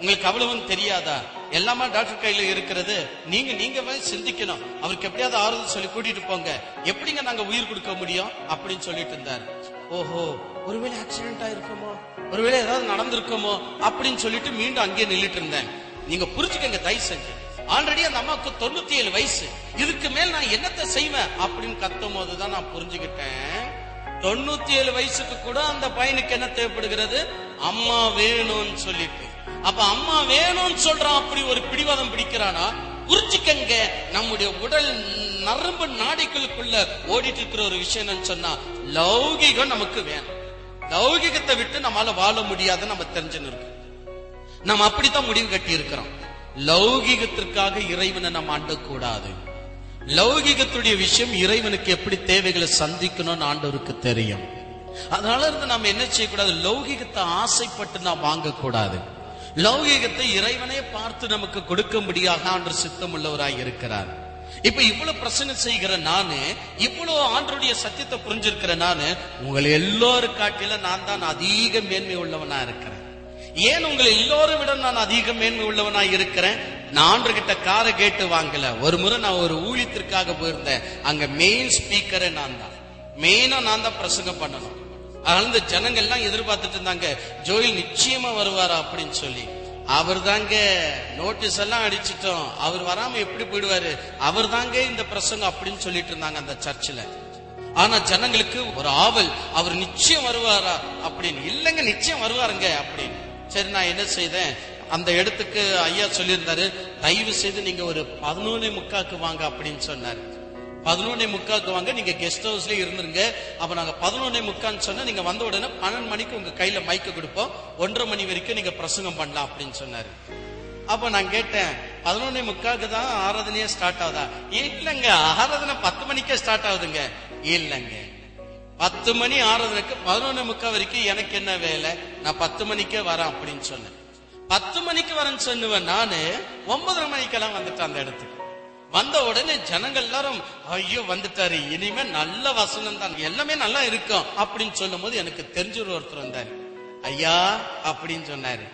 உங்களுக்கு அவ்வளவும் தெரியாதா? எல்லாமே டாக்டர் கையில இருக்கிறது. நீங்க நீங்க சிந்திக்கணும். அவருக்கு எப்படியாவது ஆறுதல் சொல்லி கூட்டிட்டு போங்க. எப்படிங்க நாங்க உயிர் கொடுக்க முடியும்? அப்படின்னு சொல்லிட்டு இருந்தாரு. ஓஹோ ஒருவேளை ஆக்சிடென்ட் ஆயிருக்குமோ? ஒருவேளை ஏதாவது நடந்திருக்குமோ? அப்படின்னு சொல்லிட்டு மீண்டும் அங்கேயே நின்றுட்டு இருந்தேன். நீங்க புரிஞ்சுக்கங்க தயவு செஞ்சு. ஆல்ரெடி அந்த அம்மாவுக்கு தொண்ணூத்தி ஏழு வயசு. இதுக்கு மேல் நான் என்னத்தை செய்வேன்? அப்படின்னு கத்தும் போதுதான் நான் புரிஞ்சுக்கிட்டேன். தொண்ணூத்தி ஏழு வயசுக்கு கூட அந்த பையனுக்கு என்ன தேவைப்படுகிறது? அம்மா வேணும்னு சொல்லிட்டு. அப்ப அம்மா வேணும்னு சொல்றான் அப்படி ஒரு பிடிவாதம் பிடிக்கிறானா? புரிஞ்சுக்கங்க நம்முடைய உடல் நரம்பு நாடிகளுக்குள்ள ஓடிட்டு இருக்கிற ஒரு விஷயம் என்னன்னு சொன்னா லௌகிகம் நமக்கு வேணும். லௌகிகத்தை விட்டு நம்மளால வாழ முடியாதுன்னு நம்ம தெரிஞ்சுன்னு இருக்கு நம்ம அப்படித்தான் முடிவு கட்டி இருக்கிறோம் லௌகிகத்திற்காக இறைவனை நம்ம அண்டக்கூடாது. லௌகிகத்துடைய விஷயம் இறைவனுக்கு எப்படி தேவைகளை சந்திக்கணும்னு ஆண்டவருக்கு தெரியும். அதனால இருந்து நம்ம என்ன செய்யக்கூடாது? லௌகிகத்தை ஆசைப்பட்டு நாம் வாங்கக்கூடாது. லௌகிகத்தை இறைவனே பார்த்து நமக்கு கொடுக்கும்படியாக ஆண்டு சித்தம் உள்ளவராய் இருக்கிறார். இப்ப இவ்வளவு பிரச்சனை செய்கிற நானு இவ்வளவு ஆண்டருடைய சத்தியத்தை புரிஞ்சிருக்கிற நானு உங்களை எல்லோரும் காட்டில நான் தான் அதிக மேன்மை உள்ளவனா இருக்கிறேன். ஏன் உங்களை எல்லோரும் விட நான் அதிக மேன்மை உள்ளவனாய் இருக்கிறேன்? நான் ஆண்டர்கிட்ட காரை கேட்டு வாங்கல. ஒரு முறை நான் ஒரு ஊழியத்திற்காக போயிருந்தேன். அங்க மெயின் ஸ்பீக்கரே நான் தான். மெயினா நான் தான் பிரசங்கம் பண்ணணும். அதனால இந்த ஜனங்கள் எல்லாம் எதிர்பார்த்துட்டு இருந்தாங்க ஜோயில் நிச்சயமா வருவாரா? அப்படின்னு சொல்லி. அவர் தாங்க நோட்டீஸ் எல்லாம் அடிச்சிட்டோம். அவர் வராம எப்படி போயிடுவாரு? அவர் தாங்க இந்த பிரசங்கம் அப்படின்னு சொல்லிட்டு இருந்தாங்க அந்த சர்ச்சில். ஆனா ஜனங்களுக்கு ஒரு ஆவல் அவர் நிச்சயம் வருவாரா? அப்படின்னு. இல்லைங்க நிச்சயம் வருவாருங்க அப்படின்னு. சரி நான் என்ன செய்தேன்? அந்த இடத்துக்கு ஐயா சொல்லியிருந்தாரு தயவு செய்து நீங்க ஒரு பதினொன்று முக்காக்கு வாங்க அப்படின்னு சொன்னாரு. பதினொன்னே முக்காக்கு வாங்க நீங்க கெஸ்ட் ஹவுஸ்ல இருந்துருங்க. அப்ப நாங்க பதினொன்னே முக்கான்னு சொன்னா நீங்க வந்த உடனே பன்னெண்டு மணிக்கு உங்க கையில மைக்க கொடுப்போம். ஒன்றரை மணி வரைக்கும் நீங்க பிரசங்கம் பண்ணலாம் அப்படின்னு சொன்னாரு. அப்ப நான் கேட்டேன் பதினொன்னே முக்காக்கு தான் ஆராதனையே ஸ்டார்ட் ஆகுதா? இல்லங்க ஆராதனை பத்து மணிக்கே ஸ்டார்ட் ஆகுதுங்க. இல்லங்க. பத்து மணி ஆறதுக்கு பதினொன்னு முக்கா வரைக்கும் எனக்கு என்ன வேலை? நான் பத்து மணிக்கே வரேன் அப்படின்னு சொன்னேன். பத்து மணிக்கு வரேன்னு சொன்னுவேன் நானு ஒன்பதரை மணிக்கெல்லாம் வந்துட்டேன் அந்த இடத்துக்கு. வந்த உடனே ஜனங்கள் எல்லாரும் ஐயோ வந்துட்டாரு. இனிமே நல்ல வசனம் தான். எல்லாமே நல்லா இருக்கும் அப்படின்னு சொல்லும் போது எனக்கு தெரிஞ்ச ஒரு ஒருத்தர் வந்தாரு. ஐயா அப்படின்னு சொன்னாரு.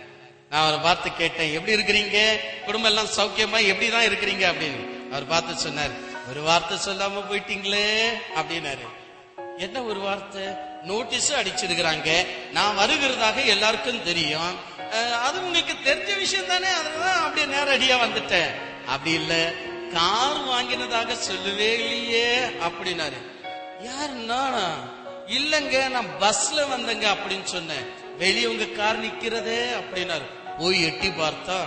நான் அவரை பார்த்து கேட்டேன் எப்படி இருக்கிறீங்க? குடும்பம் எல்லாம் சௌக்கியமா? எப்படிதான் இருக்கிறீங்க? அப்படின்னு. அவர் பார்த்து சொன்னார் ஒரு வார்த்தை சொல்லாம போயிட்டீங்களே அப்படின்னாரு. என்ன ஒரு வார்த்தை? நோட்டீஸ் அடிச்சிருக்கிறாங்க. நான் வருகிறதாக எல்லாருக்கும் தெரியும். அது உங்களுக்கு தெரிஞ்ச விஷயம் தானே? அதனால அப்படியே நேரடியா வந்துட்டேன். அப்படி இல்ல. கார் வாங்கினதாக சொல்லவே இல்லையே அப்படின்னாரு. யாருன்னா இல்லங்க நான் பஸ்ல வந்தேங்க அப்படின்னு சொன்னேன். வெளியே உங்க கார் நிக்கிறதே அப்படின்னாரு. போய் எட்டி பார்த்தா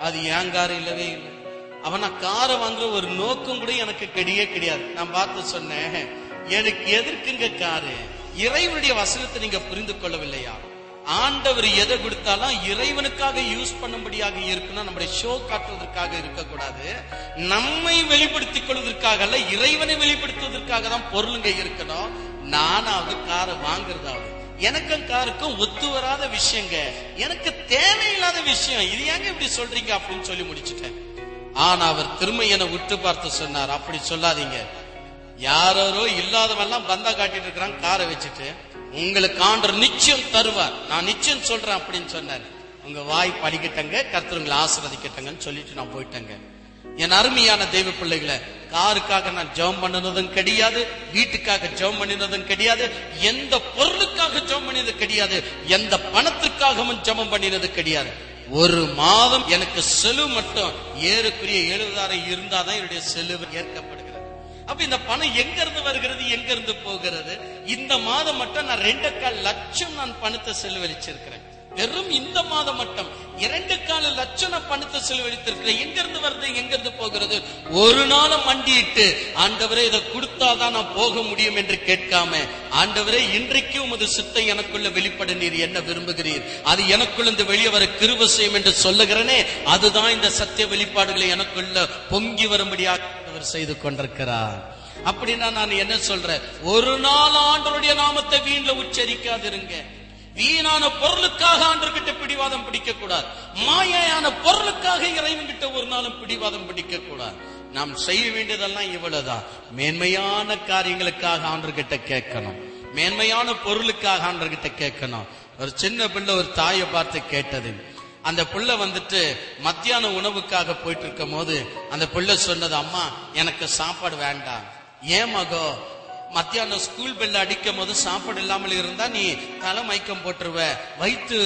அது ஏன் கார் இல்லவே இல்லை? அவன் நான் காரை வாங்குற ஒரு நோக்கம் கூட எனக்கு கிடையவே கிடையாது. நான் பார்த்து சொன்னேன். எனக்கு எதற்குங்க காரு? இறைவனுடைய வசனத்தை நீங்க புரிந்து கொள்ளவில்லையா? ஆண்டவர் எதை கொடுத்தாலும் இறைவனுக்காக யூஸ் பண்ணும்படியாக இருக்கணும் நம்முடைய ஷோ காட்டுவதற்காக இருக்கக்கூடாது. நம்மை வெளிப்படுத்திக் கொள்வதற்காக அல்ல இறைவனை வெளிப்படுத்துவதற்காக தான் பொருளுங்க இருக்கணும். நானாவது காரை வாங்குறதாவது. எனக்கும் காருக்கும் ஒத்து வராத விஷயங்க. எனக்கு தேவையில்லாத விஷயம். இது ஏங்க இப்படி சொல்றீங்க அப்படின்னு சொல்லி முடிச்சுட்டேன். ஆனா அவர் திரும்ப என்னை உற்று பார்த்து சொன்னார். அப்படி சொல்லாதீங்க. யாரோ இல்லாதவெல்லாம் பந்தா காட்டிட்டு இருக்கிறான் காரை வச்சுட்டு. உங்களுக்கு ஆண்டர் நிச்சயம் தருவார். நான் நிச்சயம் சொல்றேன் அப்படின்னு சொன்னார். உங்க வாய் படிக்கட்டங்க கர்த்தருங்களை ஆசிர்வதிக்கட்டங்கன்னு சொல்லிட்டு நான் போயிட்டேங்க. என் அருமையான தெய்வ பிள்ளைகளை காருக்காக நான் ஜெபம் பண்ணினதும் கிடையாது வீட்டுக்காக ஜெபம் பண்ணினதும் கிடையாது எந்த பொருளுக்காக ஜெபம் பண்ணினது கிடையாது எந்த பணத்திற்காகவும் ஜெபம் பண்ணினது கிடையாது. ஒரு மாதம் எனக்கு செலவு மட்டும் ஏறக்குரிய எழுபதாயிரம் இருந்தாதான் என்னுடைய செலவு ஏற்கப்படும். அப்ப இந்த பணம் எங்க இருந்து வருகிறது எங்க இருந்து போகிறது? இந்த மாதம் மட்டும் நான் ரெண்டு கால் லட்சம் நான் பணத்தை செலவழிச்சிருக்கிறேன். வெறும் இந்த மாதம் மட்டும். இரண்டு கால லட்சம் நான் பணத்தை செலவழித்திருக்கிறேன். எங்க இருந்து வருது எங்க இருந்து போகிறது? ஒரு நாளும் மண்டியிட்டு ஆண்டவரே இதை கொடுத்தாதான் நான் போக முடியும் என்று கேட்காம ஆண்டவரே இன்றைக்கு உமது சித்தை எனக்குள்ள வெளிப்பட நீர் என்ன விரும்புகிறீர்? அது எனக்குள்ள இந்த வெளியே வர கிருப செய்யும் என்று சொல்லுகிறனே அதுதான் இந்த சத்திய வெளிப்பாடுகளை எனக்குள்ள பொங்கி வரும்படியாக அவர் செய்து கொண்டிருக்கிறார். அப்படின்னா நான் என்ன சொல்றேன்? ஒரு நாள் ஆண்டவருடைய நாமத்தை வீண்ல உச்சரிக்காதிருங்க. வீணான பொருளுக்காக ஆண்டர்கிட்ட பிடிவாதம் பிடிக்க கூடாது மாயையான பொருளுக்காக இறைவன் கிட்ட ஒரு நாளும் பிடிவாதம் பிடிக்க கூடாது நாம் செய்ய வேண்டியதெல்லாம் இவ்வளவுதான். மேன்மையான காரியங்களுக்காக ஆண்டர்கிட்ட கேட்கணும். மேன்மையான பொருளுக்காக ஆண்டர்கிட்ட கேட்கணும். ஒரு சின்ன பிள்ளை ஒரு தாயை பார்த்து கேட்டது அந்த பிள்ளை வந்துட்டு மத்தியான உணவுக்காக போயிட்டு இருக்கும் போது அந்த பிள்ளை சொன்னது அம்மா எனக்கு சாப்பாடு வேண்டாம். ஏன் மகோ? மத்தியானம் ஸ்கூல் பெல்ல அடிக்கும் போது சாப்பாடு இல்லாமல் இருந்தா நீ தலை மயக்கம் போட்டுருவ. வயிற்று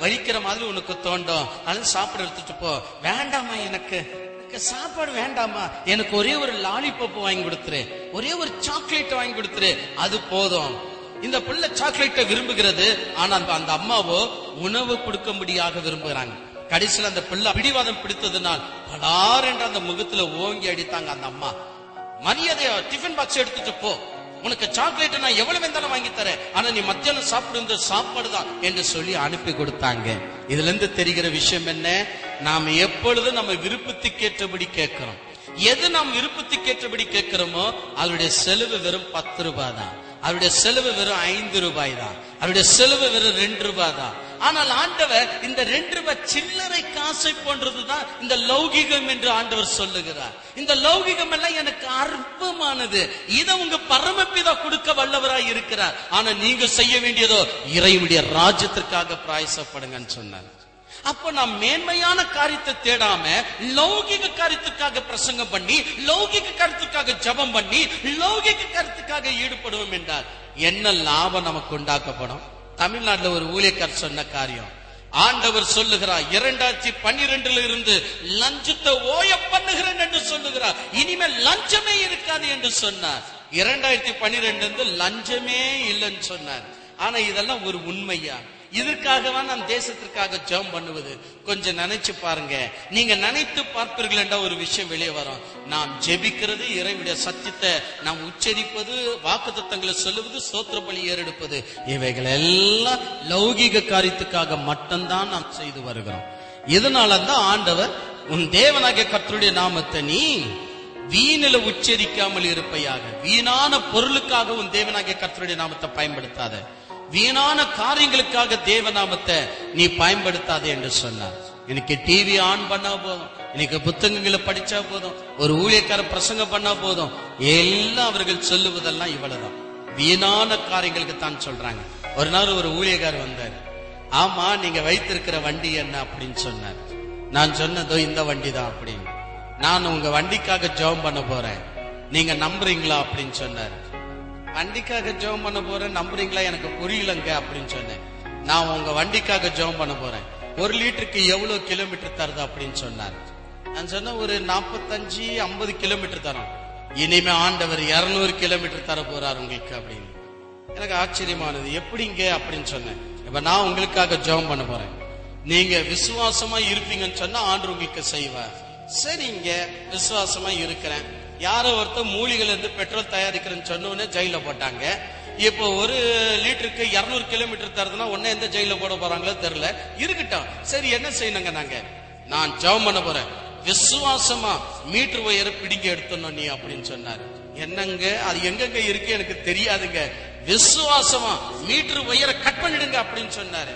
வலிக்கிற மாதிரி உனக்கு தோண்டும். அதனால சாப்பாடு எடுத்துட்டு போ. வேண்டாமா எனக்கு. எனக்கு சாப்பாடு வேண்டாமா எனக்கு ஒரே ஒரு லாலிபப் வாங்கி கொடுத்துரு. ஒரே ஒரு சாக்லேட் வாங்கி கொடுத்துரு. அது போதும். இந்த பிள்ளை சாக்லேட்டை விரும்புகிறது. ஆனா அந்த- அந்த அம்மாவோ உணவு கொடுக்கும்படியாக விரும்புகிறாங்க. கடைசியில் அந்த பிள்ளை பிடிவாதம் பிடித்ததுனால் பலார் என்ற அந்த முகத்துல ஓங்கி அடித்தாங்க அந்த அம்மா. மரியாதையா டிஃபன் பாக்ஸ் எடுத்துட்டு போ. உனக்கு சாக்லேட் நான் எவ்வளவு இருந்தாலும் வாங்கி தரேன். ஆனா நீ மத்தியானம் சாப்பிடுறது சாப்பாடு தான் என்று சொல்லி அனுப்பி கொடுத்தாங்க. இதுல இருந்து தெரிகிற விஷயம் என்ன? நாம எப்பொழுதும் நம்ம விருப்பத்துக்கேற்றபடி கேட்கிறோம். எது நாம் விருப்பத்துக்கேற்றபடி கேட்கிறோமோ அதனுடைய செலவு வெறும் பத்து ரூபாய் தான் அவருடைய செலவு வெறும் ஐந்து ரூபாய் தான். அவருடைய செலவு வெறும் ரெண்டு ரூபாய் தான். ஆனால் ஆண்டவர் இந்த ரெண்டு ரூபாய் சில்லறை காசை போன்றதுதான் இந்த லௌகிகம் என்று ஆண்டவர் சொல்லுகிறார். இந்த லௌகிகம் எல்லாம் எனக்கு அற்பமானது. இதை உங்க பரமபிதா கொடுக்க வல்லவராய் இருக்கிறார். ஆனா நீங்க செய்ய வேண்டியதோ இறைவனுடைய ராஜ்யத்திற்காக பிராயசப்படுங்கன்னு சொன்னார். அப்போ நாம் மேன்மையான காரியத்தை தேடாம லௌகிக காரியத்துக்காக பிரசங்கம் பண்ணி லௌகிக காரியத்துக்காக ஜெபம் பண்ணி லௌகிக காரியத்துக்காக ஈடுபடுவோம் என்றால் என்ன லாபம் நமக்கு உண்டாக்கப்படும்? தமிழ்நாட்டில் ஒரு ஊழியக்கார் சொன்ன காரியம். ஆண்டவர் சொல்லுகிறார் இரண்டாயிரத்தி பன்னிரெண்டுல இருந்து லஞ்சத்தை ஓய பண்ணுகிறேன் என்று சொல்லுகிறார். இனிமேல் லஞ்சமே இருக்காது என்று சொன்னார். இரண்டாயிரத்தி பன்னிரெண்டு இருந்து லஞ்சமே இல்லைன்னு சொன்னார். ஆனா இதெல்லாம் ஒரு உண்மையா? இதற்காகவா நான் தேசத்திற்காக ஜெபம் பண்ணுவது. கொஞ்சம் நினைச்சு பாருங்க. நீங்க நினைத்து பார்ப்பீர்கள் என்ற ஒரு விஷயம் வெளியே வரும். நாம் ஜெபிக்கிறது இறைவிட சத்தியத்தை நாம் உச்சரிப்பது வாக்குத்தத்தங்களை சொல்லுவது சோத்திர பலி ஏறெடுப்பது. இவைகள் எல்லாம் லௌகீக காரியத்துக்காக மட்டும்தான் நாம் செய்து வருகிறோம். இதனால தான் ஆண்டவர் உன் தேவனாகிய கத்தருடைய நாமத்தை நீ வீணில உச்சரிக்காமல் இருப்பையாக. வீணான பொருளுக்காக உன் தேவனாகிய கத்தருடைய நாமத்தை பயன்படுத்தாத. வீணான காரியங்களுக்காக தேவநாமத்தை நீ பயன்படுத்தாதே என்று சொன்னார். இன்னைக்கு டிவி ஆன் பண்ணா போதும். இன்னைக்கு புத்தகங்களை படிச்சா போதும். ஒரு ஊழியக்கார பிரசங்கம் பண்ணா போதும். எல்லாம் அவர்கள் சொல்லுவதெல்லாம் இவ்வளவுதான். வீணான காரியங்களுக்கு தான் சொல்றாங்க. ஒரு நாள் ஒரு ஊழியக்கார் வந்தார். ஆமா நீங்க வைத்திருக்கிற வண்டி என்ன அப்படின்னு சொன்னார். நான் சொன்னதோ இந்த வண்டி தான் அப்படின்னு. நான் உங்க வண்டிக்காக ஜெபம் பண்ண போறேன். நீங்க நம்புறீங்களா அப்படின்னு சொன்னார். வண்டிக்காக ஜெபம் பண்ண போறேன் நம்புறீங்களா? எனக்கு புரியலங்க அப்படின்னு சொன்னேன். நான் உங்க வண்டிக்காக ஜெபம் பண்ண போறேன். ஒரு லிட்டருக்கு எவ்வளவு கிலோமீட்டர் தருது அப்படின்னு சொன்னார். நான் சொன்ன ஒரு நாற்பத்தஞ்சு ஐம்பது கிலோமீட்டர் தரோம். இனிமே ஆண்டவர் இருநூறு கிலோமீட்டர் தர போறார் உங்களுக்கு அப்படின்னு. எனக்கு ஆச்சரியமானது எப்படிங்க அப்படின்னு சொன்னேன். இப்ப நான் உங்களுக்காக ஜெபம் பண்ண போறேன். நீங்க விசுவாசமா இருப்பீங்கன்னு சொன்னா ஆண்டு உங்களுக்கு செய்வார். சரிங்க விசுவாசமா இருக்கிறேன். யாரோ ஒருத்தர் மூலிகைல இருந்து பெட்ரோல் தயாரிக்கிறேன்னு சொன்ன ஜெயில போட்டாங்க. இப்போ ஒரு லிட்டருக்கு 200 கிலோமீட்டர் தருதுன்னா உடனே எந்த ஜெயில போட போறாங்களோ தெரியல. இருக்கட்டும். சரி என்ன செய்யணுங்க நாங்க? நான் ஜெபம் பண்ண போறேன். விசுவாசமா மீட்டர் ஒயரை பிடிங்க எடுத்தணும் நீ அப்படின்னு சொன்னாரு. என்னங்க? அது எங்கெங்க இருக்கு? எனக்கு தெரியாதுங்க. விசுவாசமா மீட்டர் ஒயரை கட் பண்ணிடுங்க அப்படின்னு சொன்னாரு.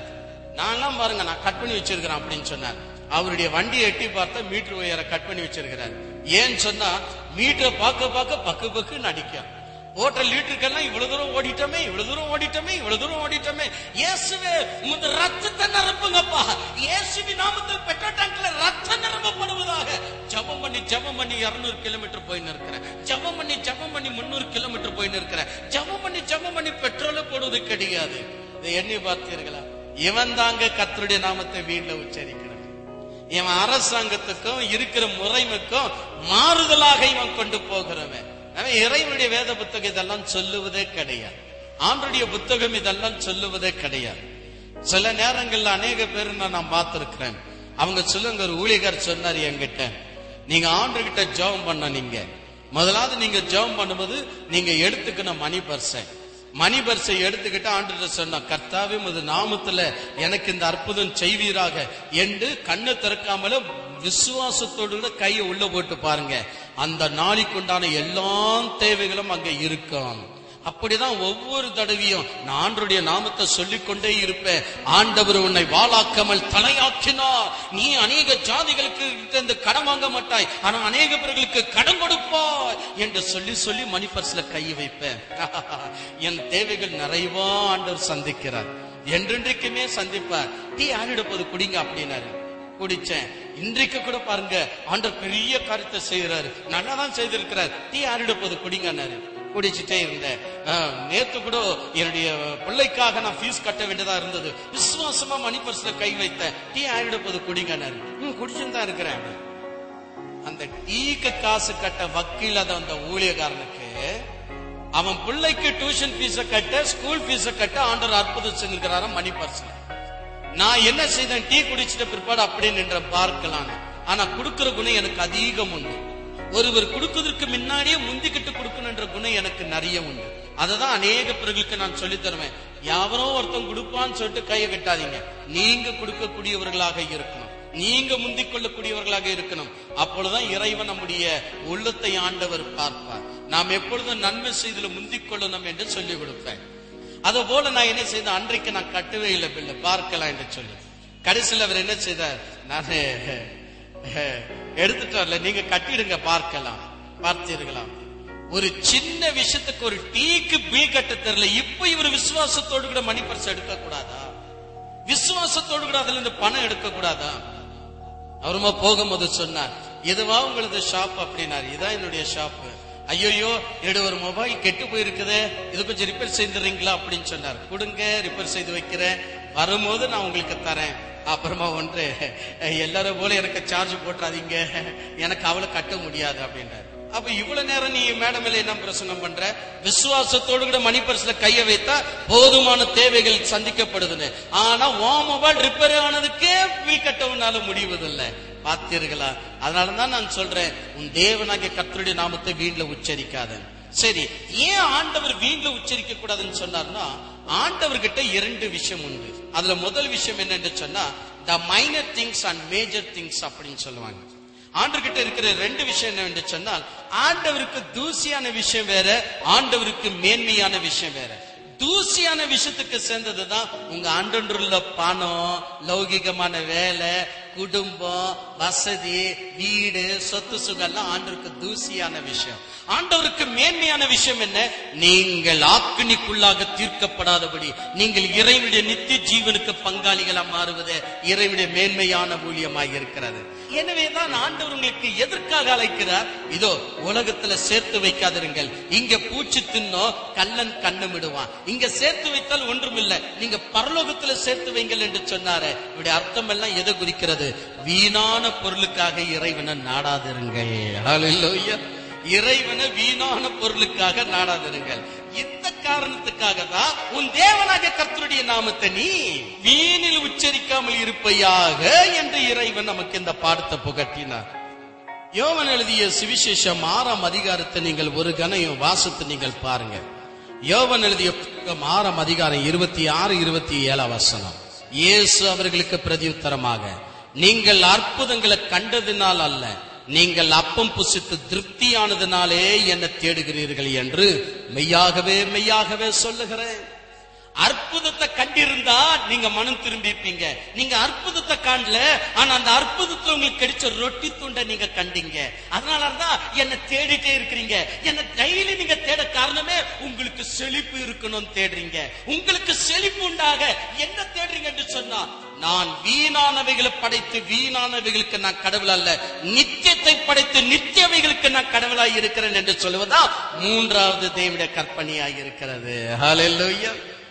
நான்லாம் பாருங்க நான் கட் பண்ணி வச்சிருக்கிறேன் அப்படின்னு சொன்னார். அவருடைய வண்டியை எட்டி பார்த்தா மீட்டர் ஒயரை கட் பண்ணி வச்சிருக்கிறாரு. ஏன்னு சொன்னா மீட்டரை பார்க்க பார்க்க பக்கு பக்கு நடிக்கும் ஓட்ட லீட்டருக்கெல்லாம் இவ்வளவு தூரம் ஓடிட்டோமே இவ்வளவு தூரம் ஓடிட்டோமே இவ்வளவு தூரம் ஓடிட்டோமே. இயேசுவே உமது ரத்தத்தை நிரப்புங்கப்பா. இயேசுவி நாமத்தில் பெட்ரோல் டேங்க்ல ரத்தம் நிரப்பப்படுவதாக. ஜெபம் பண்ணி ஜபம் பண்ணி 200 கிலோமீட்டர் போயின்னு இருக்கிறேன் ஜெபம் பண்ணி ஜபம் பண்ணி 300 கிலோமீட்டர் போயின்னு இருக்கிறேன் ஜபம் பண்ணி ஜெபம் பண்ணி பெட்ரோல போடுவது கிடையாது. இதை எண்ணி பார்த்தீர்களா? இவன் தாங்க கத்தருடைய நாமத்தை வீட்டுல உச்சரிக்கிறான். இவன் அரசாங்கத்துக்கும் இருக்கிற முறைமைக்கும் மாறுதலாக இவன் கொண்டு போகிறவன். அவன் இறைவனுடைய வேத புத்தகம் இதெல்லாம் சொல்லுவதே கிடையாது. ஆண்டுடைய புத்தகம் இதெல்லாம் சொல்லுவதே கிடையாது. சில நேரங்கள்ல அநேக பேர் நான் பார்த்திருக்கிறேன். அவங்க சொல்லுங்க ஒரு ஊழியர் சொன்னார் என்கிட்ட நீங்க ஆண்டு கிட்ட ஜெபம் பண்ண நீங்க. முதலாவது நீங்க ஜெபம் பண்ணும்போது நீங்க எடுத்துக்கணும் மணி பர்சன் மணி பர்சை எடுத்துக்கிட்டு ஆண்டு சொன்ன கர்த்தாவே உமது நாமத்துல எனக்கு இந்த அற்புதம் செய்வீராக என்று கண்ணை திறக்காமல விசுவாசத்தோடு கூட கையை உள்ள போட்டு பாருங்க. அந்த நாளைக்குண்டான எல்லா தேவைகளும் அங்க இருக்கான் அப்படிதான் ஒவ்வொரு தடவையும் நான் ஆண்டருடைய நாமத்தை சொல்லிக்கொண்டே இருப்பேன். ஆண்டவர் உன்னை வாழாக்காமல் தலையாக்கினார் நீ அநேக ஜாதிகளுக்கு இந்த கடன் வாங்க மாட்டாய். ஆனா அநேக பேர்களுக்கு கடன் கொடுப்பாய் என்று சொல்லி சொல்லி மணிபர்ஸ்ல கை வைப்பேன். என் தேவைகள் நிறைவா ஆண்டவர் சந்திக்கிறார். என்றென்றைக்குமே சந்திப்பார். டீ ஆடிடுப்பது குடிங்க அப்படின்னாரு. குடிச்சேன். இன்றைக்கு கூட பாருங்க ஆண்டர் பெரிய காரியத்தை செய்யறாரு நல்லாதான் செய்திருக்கிறார். டீ ஆடிடுப்பது குடிங்கன்னாரு. குடிச்சிட்டே இருந்தேன். நேத்து கூட என்னுடைய பிள்ளைக்காக நான் ஃபீஸ் கட்ட வேண்டியதா இருந்தது. விசுவாசமா மணி பர்ஸ்ல கை வைத்தேன். டீ ஆயிடுப்பது குடிங்கன்னாரு ம் குடிச்சுன்னு தான் இருக்கிறேன். அந்த டீக்கு காசு கட்ட வக்கீல் அத அந்த ஊழியக்காரனுக்கு. அவன் பிள்ளைக்கு டியூஷன் ஃபீஸ கட்ட ஸ்கூல் ஃபீஸ கட்ட ஆண்டவர் அற்புதம் செஞ்சிருக்கிறாராம் மணி பர்ஸ்ல நான் என்ன செய்தேன்? டீ குடிச்சிட்ட பிற்பாடு அப்படியே நின்ற பார்க்கலாம் ஆனா கொடுக்கிற குணம் எனக்கு அதிகம் உண்டு. ஒருவர் கொடுப்பதற்கு முன்னாடியே முந்திக்கிட்டு கொடுக்கணுன்ற குணம் எனக்கு நிறைய உண்டு. அததான் அநேக பிறகுக்கு நான் சொல்லி தருவேன். யாவரோ ஒருத்தன் கொடுப்பான்னு சொல்லிட்டு கையை கட்டாதீங்க. நீங்க கொடுக்கக்கூடியவர்களாக இருக்கணும். நீங்க முந்திக் கொள்ளக்கூடியவர்களாக இருக்கணும். அப்பொழுதுதான் இறைவன் நம்முடைய உள்ளத்தை ஆண்டவர் பார்ப்பார். நாம் எப்பொழுதும் நன்மை செய்தல முந்திக் கொள்ளணும் என்று சொல்லிக் கொடுப்பேன். அத போல நான் என்ன செய்தேன்? அன்றைக்கு நான் கட்டவே இல்லை பிள்ளை. பார்க்கலாம் என்று சொல்லி. கடைசியில் அவர் என்ன செய்தார்? நான் எடுத்துட்டு வரல நீங்க கட்டிடுங்க பார்க்கலாம். பார்த்தீர்களா ஒரு சின்ன விஷயத்துக்கு ஒரு டீக்கு பில் கட்ட தெரியல. இப்ப இவர் விசுவாசத்தோடு கூட மணி பர்ஸ் எடுக்க கூடாதா? விசுவாசத்தோடு கூட அதுல இருந்து பணம் எடுக்க கூடாதா? அவருமா போகும்போது சொன்னார் இதுவா உங்களது ஷாப்? அப்படின்னாரு. இதான் என்னுடைய ஷாப். ஐயோயோ என்னுடைய ஒரு மொபைல் கெட்டு போயிருக்குது. இது கொஞ்சம் ரிப்பேர் செய்துறீங்களா அப்படின்னு சொன்னார். கொடுங்க ரிப்பேர் செய்து வைக்கிறேன். வரும்போது நான் உங்களுக்கு தரேன். அப்புறமா ஒன்று எல்லாரும் போல எனக்கு சார்ஜ் போட்டுறாதீங்க. எனக்கு அவளை கட்ட முடியாது அப்படின்றாரு. அப்ப இவ்வளவு நேரம் நீ மேடம் என்ன பிரசங்கம் பண்ற? விசுவாசத்தோடு கூட மணி பர்ஸ்ல கைய வைத்தா போதுமான தேவைகள் சந்திக்கப்படுதுன்னு. ஆனா ஓ மொபைல் ரிப்பேர் ஆனதுக்கே பில் கட்டவனால முடிவதில்லை. பார்த்தீர்களா? அதனாலதான் நான் சொல்றேன் உன் தேவனாகிய கத்தருடைய நாமத்தை வீண்ல உச்சரிக்காத. சரி ஏன் ஆண்டவர் வீண்ல உச்சரிக்க கூடாதுன்னு சொன்னார்னா ஆண்டவர்கிட்ட இரண்டு விஷயம் உண்டு. அதுல முதல் விஷயம் என்னன்னு சொன்னா the minor things and major things அப்படின்னு சொல்லுவாங்க. ஆண்டவர்கிட்ட இருக்கிற ரெண்டு விஷயம் என்னவென்று சொன்னால் ஆண்டவருக்கு தூசியான விஷயம் வேற ஆண்டவருக்கு மேன்மையான விஷயம் வேற. தூசியான விஷயத்துக்கு சேர்ந்ததுதான் உங்க ஆண்டொன்றுள்ள பணம் லௌகிகமான வேலை குடும்பம் வசதி வீடு சொத்து சுகம்லாம் ஆண்டவருக்கு தூசியான விஷயம். ஆண்டவருக்கு மேன்மையான விஷயம் என்ன? நீங்கள் ஆக்கினிக்குள்ளாக தீர்க்கப்படாதபடி நீங்கள் இறைவனுடைய நித்திய ஜீவனுக்கு பங்காளிகளா மாறுவது இறைவனுடைய மேன்மையான ஊழியமாக இருக்கிறது. எனவேதான் ஆண்டவர் உங்களுக்கு எதற்காக அழைக்கிறார்? இதோ உலகத்துல சேர்த்து வைக்காதிருங்கள். இங்க பூச்சி தின்னோ கல்லன் கண்ணுமிடுவான் இங்க சேர்த்து வைத்தால் ஒன்றுமில்லை. நீங்க பரலோகத்துல சேர்த்து வைங்கள் என்று சொன்னாரு. இப்படி அர்த்தம் எல்லாம் எதை குறிக்கிறது? வீணான பொருளுக்காக இறைவனை நாடாதிருங்கள். இறைவனை வீணான பொருளுக்காக நாடாதிருங்கள். இந்த காரணத்துக்காக தான் உன் தேவனாக கர்த்தருடைய நாமத்தை நீ வீணில் உச்சரிக்காமல் இருப்பையாக என்று இறைவன் நமக்கு இந்த பாடத்தை புகட்டினார். யோவன் எழுதிய சுவிசேஷம் ஆறாம் அதிகாரத்தை நீங்கள் ஒரு கணையும் வாசத்தை நீங்கள் பாருங்க. யோவன் எழுதிய புத்தகம் ஆறாம் அதிகாரம் இருபத்தி ஆறு இருபத்தி ஏழாம் வசனம். இயேசு அவர்களுக்கு பிரதியுத்தரமாக நீங்கள் அற்புதங்களை கண்டதினால் அல்ல நீங்கள் அப்பம் புசித்து திருப்தியானதுனாலே என்ன தேடுகிறீர்கள் என்று மெய்யாகவே மெய்யாகவே சொல்லுகிறேன். அற்புதத்தை கண்டிருந்தா நீங்க மனம் திரும்பிப்பீங்க. நீங்க அற்புதத்தை காணல ஆனா அந்த அற்புதத்தை உங்களுக்கு கிடைச்ச ரொட்டி துண்டை நீங்க கண்டீங்க. அதனாலதான் என்ன தேடிட்டே இருக்கிறீங்க. என்ன டெய்லி நீங்க தேட காரணமே உங்களுக்கு செழிப்பு இருக்கணும்னு தேடுறீங்க. உங்களுக்கு செழிப்பு உண்டாக என்ன தேடுறீங்க என்று சொன்னா நான் வீணானவைகளை படைத்து வீணானவைகளுக்கு நான் கடவுள் அல்ல. நித்தியத்தை படைத்து நித்தியவைகளுக்கு நான் கடவுளாய் இருக்கிறேன் என்று சொல்லுவதா மூன்றாவது தேவிட கற்பனையாய் இருக்கிறது. ஹalleluya.